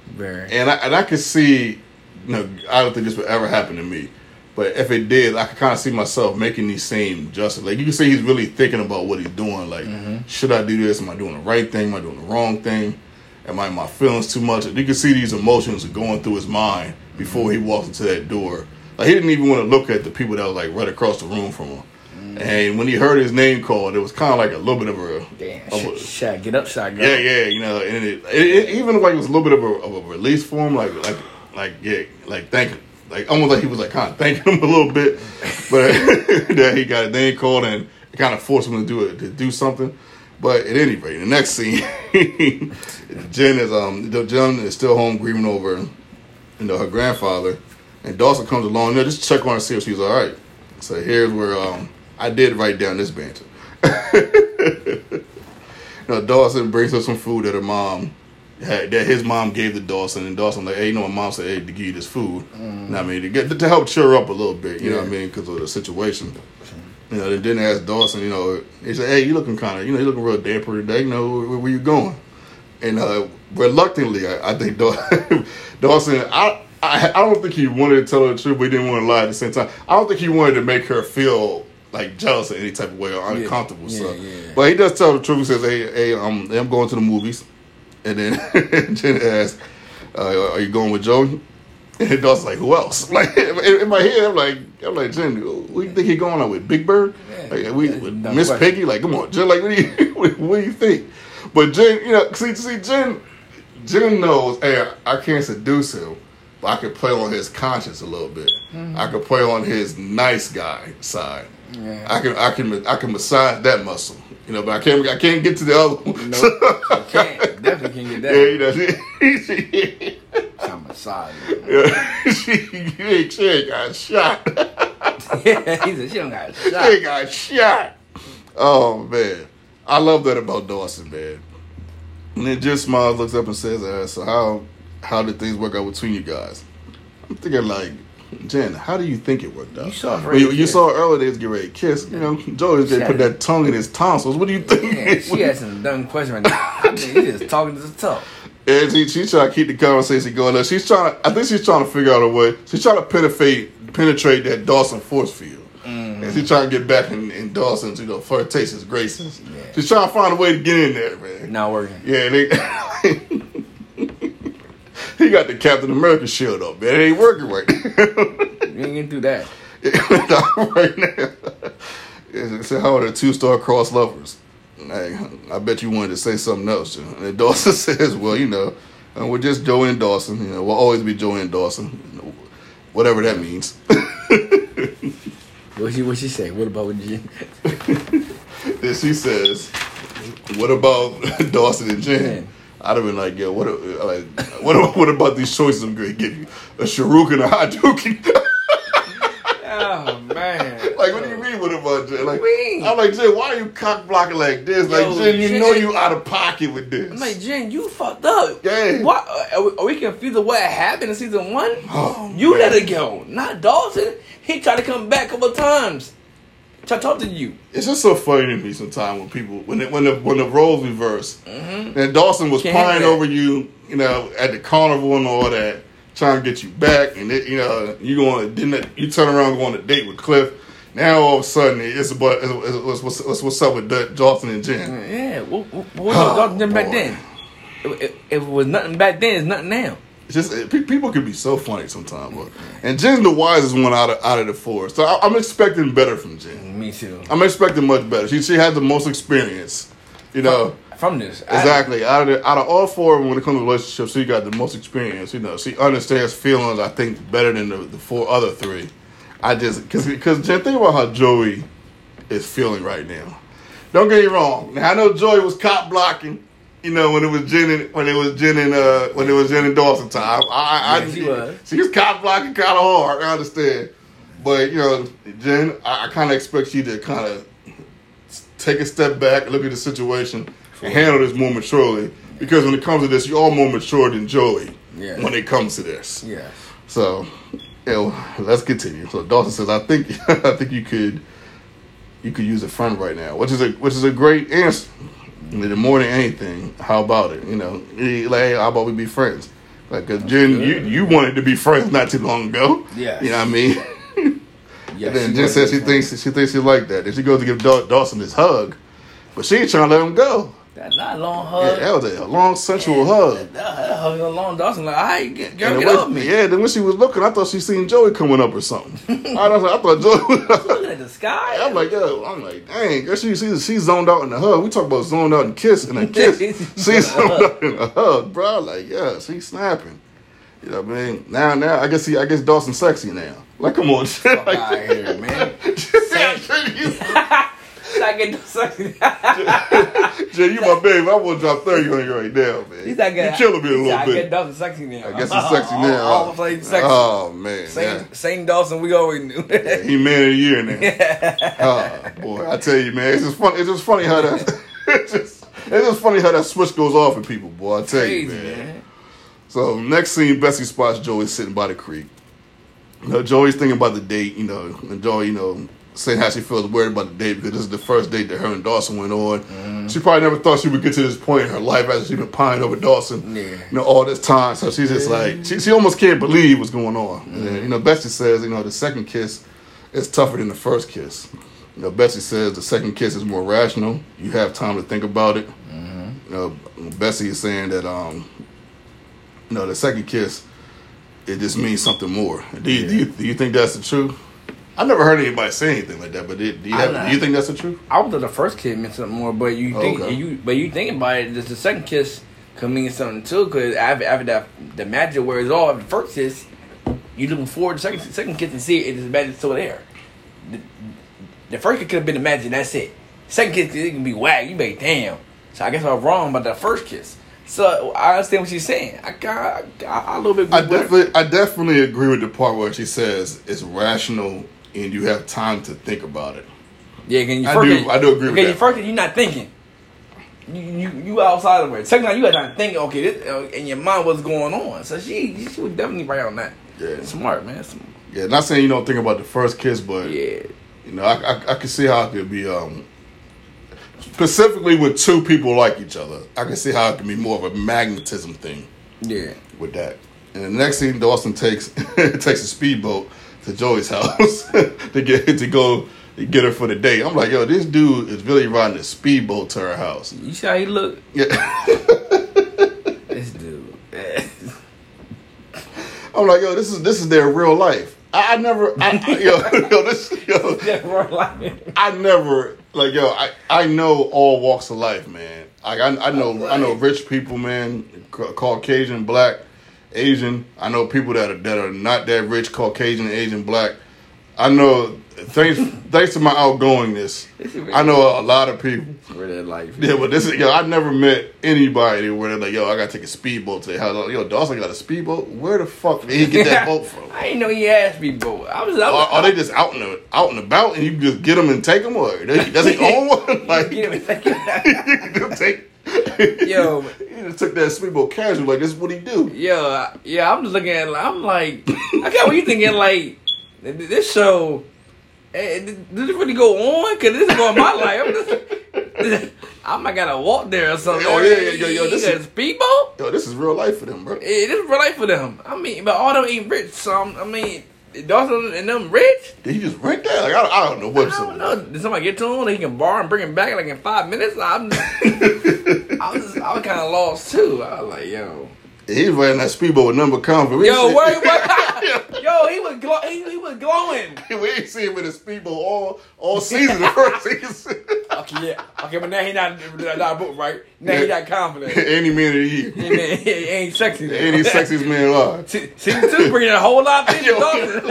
Very. And I and I could see, you know, I don't think this would ever happen to me, but if it did, I could kind of see myself making these same adjustments. Like you can see, he's really thinking about what he's doing. Like, mm-hmm. should I do this? Am I doing the right thing? Am I doing the wrong thing? Am I in my feelings too much? You can see these emotions are going through his mind before mm-hmm. he walks into that door. Like he didn't even want to look at the people that were like right across the room from him. And when he heard his name called, it was kind of like a little bit of a, Damn. of a shot, get up, shot, go. yeah, yeah, you know, and it, it, it even like it was a little bit of a, of a release for him, like like like yeah, like thank him, like almost like he was like kind of thanking him a little bit, but that he got a name called and it kind of forced him to do it to do something. But at any rate, the next scene, Jen is um the Jen is still home grieving over you know her grandfather, and Dawson comes along, you know, just check on her see if she's all right. So here's where um I did write down this banter. now Dawson brings her some food that her mom had, that his mom gave to Dawson, and Dawson like, hey, you know, my mom said, hey, to give you this food. You know what I mean, to get to help cheer her up a little bit. You know what I mean, because of the situation. You know, they didn't ask Dawson. You know, he said, hey, you looking kind of, you know, you looking real damper today. You know, where, where you going? And uh, reluctantly, I, I think Daw- Dawson, I, I, I don't think he wanted to tell her the truth, but he didn't want to lie at the same time. I don't think he wanted to make her feel like jealous in any type of way or uncomfortable. Yeah, so, yeah. but he does tell the truth. He says, "Hey, hey, um, I'm going to the movies," and then Jen asks, uh, "Are you going with Joe?" And Dawson's like, "Who else?" Like in, my head, I'm like, I'm like, Jen, who you think he going on with? Big Bird? Like, we Miss question. Piggy? Like, come on, Jen. Like, what do you what, what do you think? But Jen, you know, see, see, Jen, Jen knows, hey, I can't seduce him, but I can play on his conscience a little bit. Mm-hmm. I can play on his nice guy side. Yeah. I can, I can, I can massage that muscle. You know, but I can't, I can't get to the other one. No, you can't. Definitely can't get that. yeah, you know, she, Some massage. yeah, she, ain't- she ain't got shot. yeah, he said she don't got shot. She ain't got shot. Oh man, I love that about Dawson, man. And then just smiles, looks up, and says, uh, "So how how did things work out between you guys?" I'm thinking like, Jen, how do you think it worked out? You saw Well, you, you saw earlier they was getting ready to kiss. You know, Joey was put that tongue in his tonsils. What do you think? Yeah, she had some dumb question right now. I he just talking to the talk. And she, she's trying to keep the conversation going. Now, she's trying. To, I think she's trying to figure out a way. She's trying to penetrate penetrate that Dawson force field, mm-hmm. and she's trying to get back in, in Dawson's you know flirtatious graces. Yeah. She's trying to find a way to get in there, man. Not working. Yeah, they, he got the Captain America shield up, man. It ain't working right. You ain't gonna do that. Not right now. It's how are the two star cross lovers? Hey, I bet you wanted to say something else. Joe. And Dawson says, "Well, you know, uh, we're just Joey and Dawson. You know, we'll always be Joey and Dawson, you whatever that means." What she what she say? What about you? then she says, "What about Dawson and Jen?" Jen. I'd have been like, "Yo, what? a- Like, what? What about these choices I'm going to give you? A Sharuk and a Hadouken?" Oh man. Like, what do you mean? What about Jen? Like, mean? I'm like, Jen, why are you cock blocking like this? Like, Yo, Jen, you Jen- know you out of pocket with this. I'm like Jen, you fucked up. Yeah. What? Are we, are we confused of what happened in season one? Oh, you man. let it go, not Dawson. He tried to come back a couple times. Try to talk to you. it's just so funny to me sometimes when people when it, when the when the roles reverse. Mm-hmm. And Dawson was Can't crying over you, you know, at the carnival and all that, trying to get you back, and it, you know, you going didn't you turn around and go on a date with Cliff. Now all of a sudden it's about it's, it's, what's, what's, what's up with Dawson and Jen. Yeah. What, what, was Oh, Dawson back then? If, if it was nothing back then, it's nothing now. It's just it, pe- people can be so funny sometimes, but, and Jen's the wisest one out of out of the four. So I, I'm expecting better from Jen. Me too. I'm expecting much better. She she has the most experience, you know. from this. Exactly. Out of the, out of all four of them, when it comes to relationships, she got the most experience. You know, she understands feelings. I think better than the, the four other three. I just because because Jen, think about how Joey is feeling right now. Don't get me wrong. Now I know Joey was cop blocking. You know when it was Jen and when it was Jen and uh when it was Jen and Dawson time. I, I, Yeah, she was. She was cop blocking kind of hard. I understand, but you know Jen, I, I kind of expect you to kind of take a step back, look at the situation, and handle this more maturely. Because when it comes to this, you're all more mature than Joey. Yeah. When it comes to this, Yes. so you know, let's continue. So Dawson says, "I think I think you could you could use a friend right now," which is a which is a great answer. More than anything, how about it? You know, like, hey, how about we be friends? Like, cause Jen, you you wanted to be friends not too long ago. Yeah. You know what I mean? Yes. And then Jen says she thinks she thinks she like that. Then she goes to give Daw- Dawson his hug, but she ain't trying to let him go. That's not a long Yeah, that was a long sensual hug. That, that hug was a long Dawson. Like, I get, And girl, get off me. Yeah, then when she was looking, I thought she seen Joey coming up or something. I, was like, I thought Joey. Was looking at the sky. I'm like, yo, I'm like, dang, girl, she, she, she zoned out in the hug. We talk about zoned out and kiss and a kiss. she zoned out in a hug, bro. Like, yeah, she's snapping. You know what I mean? Now, now, I guess he, I guess Dawson's sexy now. Like, come on, like, out here, man. I get the sexy. Jay, you my baby. I want to drop 30 on you right now, man. He's not you killing me a little I get bit. Dawson sexy now. I guess he's sexy now. All, all the sexy. Oh, man. same, yeah. same Dawson we always knew. He man of the year now. Oh boy, I tell you, man, it's just funny. It's just funny how that. It's just, it's just funny how that switch goes off in people, boy. I tell Crazy, you, man. man. So next scene, Bessie spots Joey sitting by the creek. You know, Joey's thinking about the date. You know, and Joey, you know, saying how she feels worried about the date because this is the first date that her and Dawson went on. Mm-hmm. She probably never thought she would get to this point in her life after she's been pining over Dawson. Yeah. You know, all this time. So she's just like, she, she almost can't believe what's going on. Mm-hmm. And, you know, Bessie says, you know, the second kiss is tougher than the first kiss. You know, Bessie says the second kiss is more rational. You have time to think about it. Mm-hmm. You know, Bessie is saying that, um, you know, the second kiss, it just means something more. Do you, do you, do you think that's the truth? I never heard anybody say anything like that, but it, do, you have, do you think that's the truth? I was the first kiss meant something more, but you think Okay. you but you think about it, the second kiss could mean something too. Because after, after that the magic wears off, the first kiss, you looking forward to second second kiss and see it is magic still there. The, the first kiss could have been the magic. That's it. Second kiss it can be whack. You be like, damn. So I guess I was wrong about the first kiss. So I understand what she's saying. I got I, I, a little bit. I agree with her. definitely, I definitely agree with the part where she says it's rational and you have time to think about it. Yeah, can you I do- kiss- I do agree with that. you first you're not thinking. You you, you outside of it. Second time you got time to think. Okay, this, uh, in your mind what's going on. So she she was definitely right on that. Yeah. smart man. Smart. Yeah, not saying you don't think about the first kiss, but Yeah, you know, I, I, I can see how it could be. Um, specifically with two people like each other, I can see how it can be more of a magnetism thing. yeah. with that. And the next scene, Dawson takes takes a speedboat to Joey's house to get to go get her for the day. I'm like, yo, this dude is really riding a speedboat to her house. You see how he look? Yeah. This dude. I'm like, yo, this is this is their real life. I, I never, I, I- yo, yo, this, yo, I never like, yo, I, I know all walks of life, man. Like, I, I know, I know rich people, man, Ca- Caucasian, black, Asian. I know people that are that are not that rich, Caucasian, Asian, black. I know thanks thanks to my outgoingness, I know a lot of people. For that life. Yeah, but this is yo. I never met anybody where they're like, yo, I gotta take a speedboat to the house. Like, yo, Dawson got a speedboat. Where the fuck did he get that boat from? I didn't know he asked me, boy. I was. I Are, was are they just out and out and about, and you can just get them and take them, or does does he own one? Like, Get you can take. Yo. he just took that sweet speedboat casual. Like this, is what he do? Yeah, yeah. I'm just looking at. it, I'm like, I got what you thinking. Like this show, eh, did did it really go on? Cause this is going my life. I'm just, I might gotta walk there or something. Oh, yeah, yeah, yeah, yo, this is- speedboat. Yo, this is real life for them, bro. Eh, this is real life for them. I mean, but all them ain't rich. So I'm- I mean, Dawson and them rich. Did he just rent that? Like I, I don't know what. I don't know. Did somebody get to him? They can borrow and bring him back like in five minutes. I'm, I was, I was kind of lost too. I was like, yo, He was riding that speedboat with number convert. yo, wait, what? Yo, he was glow. He, he was glowing. we ain't seen him with his people all all season. The first season. Okay, yeah. Okay, but now he not not book right. Now he not confident. Any man of the year. He, ain't- he ain't sexy. though. Any sexiest man alive. Se- Season two bringing a whole lot of. Dawson.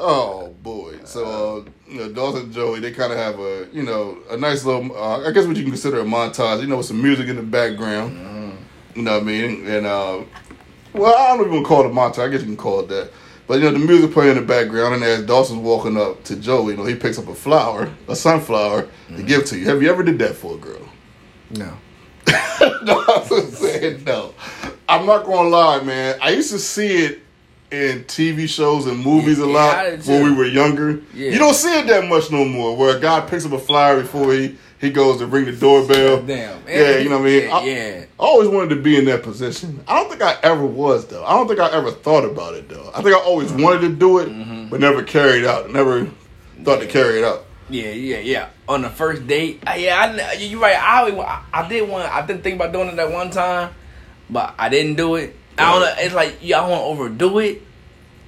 Oh boy! So uh, you know, Dawson and Joey, they kind of have a you know a nice little, uh, I guess what you can consider a montage. You know, with some music in the background. You know what I mean? And uh, well, I don't even call it a montage. I guess you can call it that. But you know, the music playing in the background, and as Dawson's walking up to Joey, you know, he picks up a flower, a sunflower, to mm-hmm. give to you. Have you ever did that for a girl? no. Dawson said no. I'm not gonna lie, man. I used to see it in TV shows and movies a lot I did when we were younger. Yeah. You don't see it that much no more. Where a guy picks up a flower before he he goes to ring the doorbell. Damn. Yeah, you know what I mean. Yeah. I, yeah. I always wanted to be in that position. I don't think I ever was though. I don't think I ever thought about it though. I think I always wanted to do it, Mm-hmm. but never carried out. Never thought to carry it out. Yeah, yeah, yeah. On the first date, yeah, I, you're right. I, always, I, I did one. I didn't think about doing it that one time, but I didn't do it. I don't know. It's like yeah, I want to overdo it,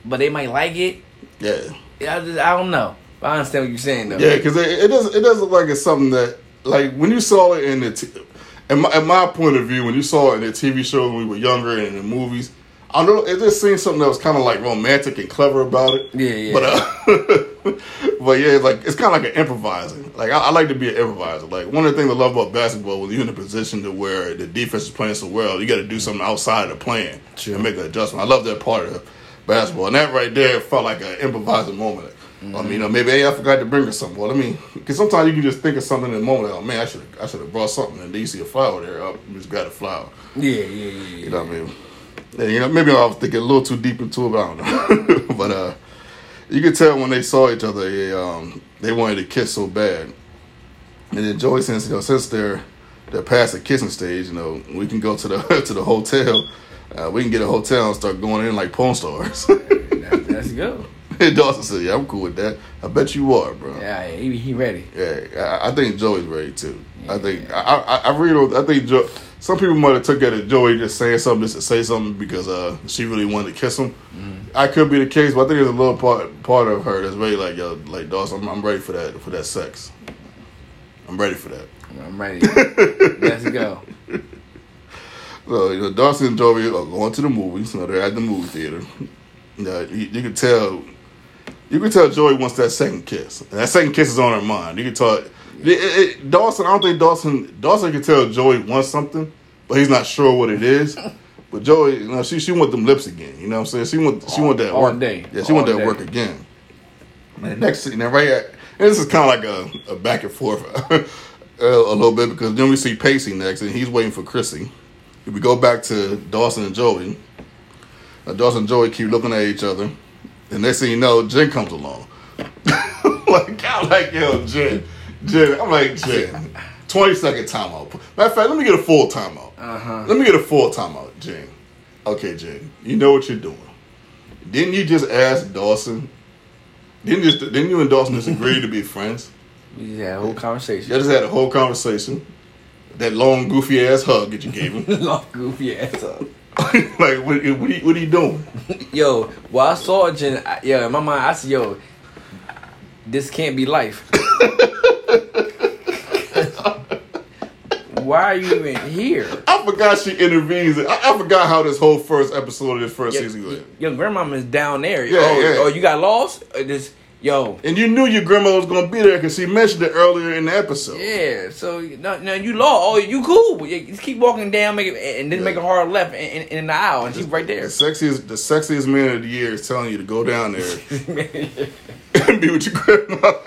but they might like it. Yeah. Yeah, I just I don't know. But I understand what you're saying though. Yeah, because it, it does it does look like it's something that like when you saw it in the t- in my, in my point of view when you saw it in the TV shows when we were younger and in the movies. I don't know. It just seemed something that was kind of like romantic and clever about it. Yeah, yeah. But uh, but yeah, it's like it's kind of like an improvising. Like I, I like to be an improviser. Like one of the things I love about basketball when you're in a position to where the defense is playing so well, you got to do something outside of the plan Sure. and make an adjustment. I love that part of basketball, and that right there felt like an improvising moment. I mean, know, maybe hey, I forgot to bring her something. Well, I mean, because sometimes you can just think of something in the moment. Like, oh man, I should I should have brought something, and then you see a flower there. Oh, you just got a flower. yeah, yeah, yeah. yeah. You know what I mean? Yeah, you know, maybe I was thinking a little too deep into it, but I don't know. but uh, you could tell when they saw each other, they, um, they wanted to kiss so bad. And then Joey says, you know, since they're they're past the kissing stage, you know, we can go to the to the hotel. Uh, we can get a hotel and start going in like porn stars. Let's go. Dawson said, "Yeah, I'm cool with that. I bet you are, bro." Yeah, he, he ready. Yeah, I, I think Joey's ready too. I think I, I, I really don't. I think Joe. Some people might have took that as Joey just saying something just to say something because uh, she really wanted to kiss him. I could be the case, but I think there's a little part part of her that's really like yo, like Dawson. I'm, I'm ready for that for that sex. I'm ready for that. I'm ready. let's go. So you know, Dawson and Joey are going to the movies. You know, they're at the movie theater. You, know, you, you can tell. You can tell Joey wants that second kiss. And that second kiss is on her mind. You can tell. It, it, Dawson, I don't think Dawson. Dawson can tell Joey wants something, but he's not sure what it is. But Joey, you know, she she want them lips again. You know what I'm saying? She want she want that All work. day. Yeah, she want that day. work again. And next scene, now right at, this is kind of like a, a back and forth uh, a little bit because then we see Pacey next, and he's waiting for Chrissy. If we go back to Dawson and Joey. Uh, Dawson and Joey keep looking at each other, and next thing you know, Jen comes along. like I'm like, yo, Jen, Jen. I'm like, Jen. Twenty second timeout. Matter of fact, let me get a full timeout. Uh-huh. Let me get a full timeout, Jen. Okay, Jen. You know what you're doing. Didn't you just ask Dawson? Didn't just didn't you and Dawson just agree to be friends? We just had a whole conversation. Y'all just had a whole conversation. That long goofy ass hug that you gave him. Long goofy ass up. like what, what, are you, what doing? Yo, well, I saw Jen. I- Yo, in my mind, I said, "Yo, this can't be life." Why are you even here? I forgot she intervenes. I, I forgot how this whole first episode of this first Yo, season went. your is down there. Yeah, oh, yeah. oh, you got lost? Uh, this, yo, And you knew your grandma was gonna be there because she mentioned it earlier in the episode. yeah. So no, no, you lost. Oh, you cool? You just keep walking down, make it, and then make a hard left in, in, in the aisle, and she's right The there. sexiest, the sexiest man of the year is telling you to go down there and be with your grandmother.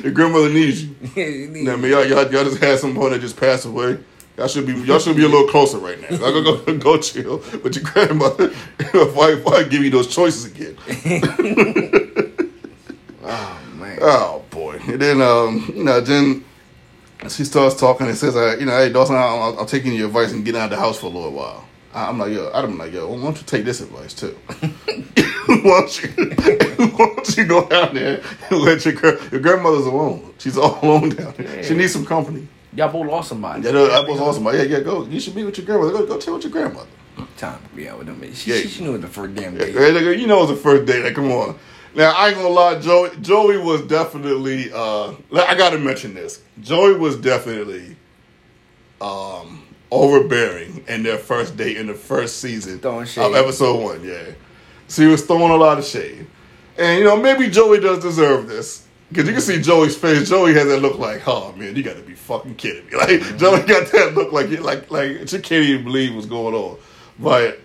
your grandmother needs you. Now, I mean, y'all, y'all, y'all just had someone that just passed away. Y'all should be, y'all should be a little closer right now. Y'all go, go, go chill with your grandmother. Why, why give you those choices again? Oh man. Oh boy! And then, um, you know, then she starts talking and says, uh, "You know, hey Dawson, I'm, I'm taking your advice and getting out of the house for a little while." I- I'm like, yo, I'm like, yo, why don't you take this advice too? why, don't you, why don't you go down there and let your girl, your grandmother's alone? She's all alone down there. She needs some company. Y'all both lost somebody. Yeah, that was awesome. Yeah, yeah, go. You should be with your grandmother. Go, go chill with your grandmother. Time to be out with them. She, Yeah. she, she knew it the first damn day. Hey, you know it's the first day. Like, come on. Now I ain't gonna lie, Joey. Joey was definitely. Uh, I got to mention this. Joey was definitely um, overbearing in their first date in the first season of episode one. Yeah, so he was throwing a lot of shade, and you know maybe Joey does deserve this. Cause you can see Joey's face. Joey has that look like, oh man, you got to be fucking kidding me. Like Joey got that look like, like, like she can't even believe what's going on. But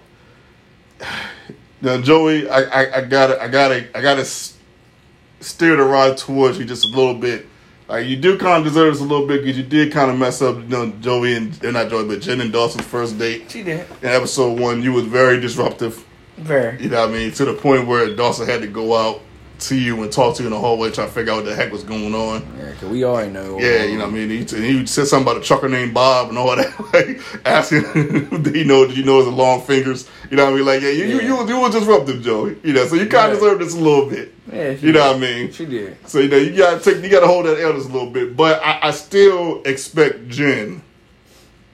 now, Joey, I, I, I gotta, I gotta, I gotta steer the rod towards you just a little bit. Like you do kind of deserve this a little bit because you did kind of mess up, you know, Joey and uh, not Joey, but Jen and Dawson's first date She did. in episode one. You was very disruptive. Very. You know what I mean? To the point where Dawson had to go out to you and talk to you in the hallway, trying to figure out what the heck was going on. Yeah, cause we already know. Yeah, you know what I mean. He, he said something about a trucker named Bob and all that. Like asking, did he know? Did you know his long fingers? You know what I mean? Like, yeah, you you you, was- you was disruptive, Joey. You know, so you kind Yeah. of deserve this a little bit. Yeah, she You know did. what I mean? She did. So you know you gotta take you gotta hold that just a little bit. But I, I still expect Jen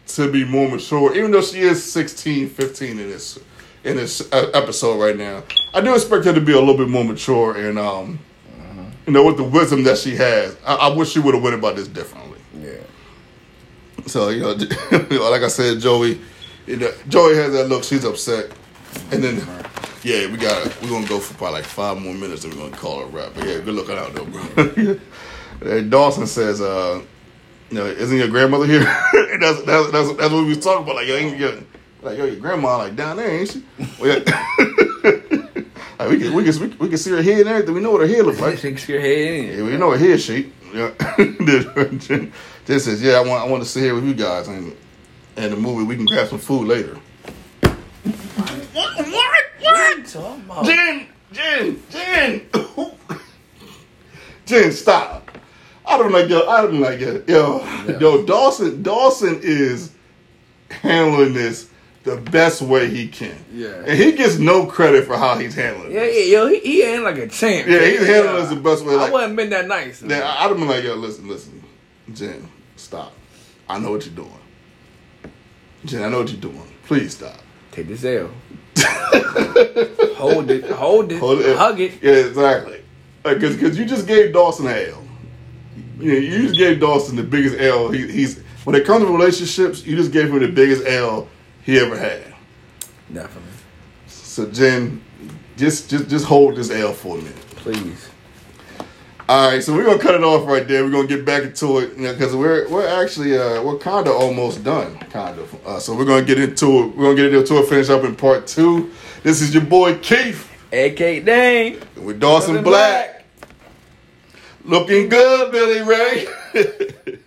to be more mature, even though she is 16, 15 in this in this uh, episode right now. I do expect her to be a little bit more mature and um, you know, with the wisdom that she has. I, I wish she would have went about this differently. Yeah. So you know, like I said, Joey, you know, Joey has that look. She's upset, and then yeah, we got we're gonna go for probably like five more minutes, and we're gonna call it a wrap. But yeah, good looking out though, bro. And Dawson says, uh, you know, isn't your grandmother here? That's, that's that's that's what we was talking about. Like, yo, ain't your, like yo, your grandma like down there, ain't she? Well, yeah. Like, we can we can we can- see her head and everything. We know what her head looks like. Shakes your head in. Yeah, we know her head shape. Yeah. Jen Jen says, "Yeah, I want I want to sit here with you guys and and the movie. We can grab some food later." What? What? What? Jen, Jen, Jen, Jen, stop! I don't like yo. I don't like yo. Yo, yo, Dawson. Dawson is handling this the best way he can. Yeah. and he gets no credit for how he's handling. Yeah, it. yeah, yo, he, he ain't like a champ. Yeah, he's handling this the best way. I Like, wasn't been that nice. I- I'd have been like, yo, listen, listen, Jen, stop. I know what you're doing. Jen, I know what you're doing. Please stop. Take this L. hold it, hold it, Hold it. hug it. Yeah, exactly. Because because you just gave Dawson an L. You, know, you just gave Dawson the biggest L. He, he's when it comes to relationships, you just gave him the biggest L he ever had. Definitely, So Jen, just just just hold this L for a minute. please. All right, so we're gonna cut it off right there. We're gonna get back into it because we're we're actually uh, we're kind of almost done, kind of. Uh, so we're gonna get into it. We're gonna get into it. Finish up in part two. This is your boy Keith AK Dane. with Dawson Black. Looking good, Billy Ray.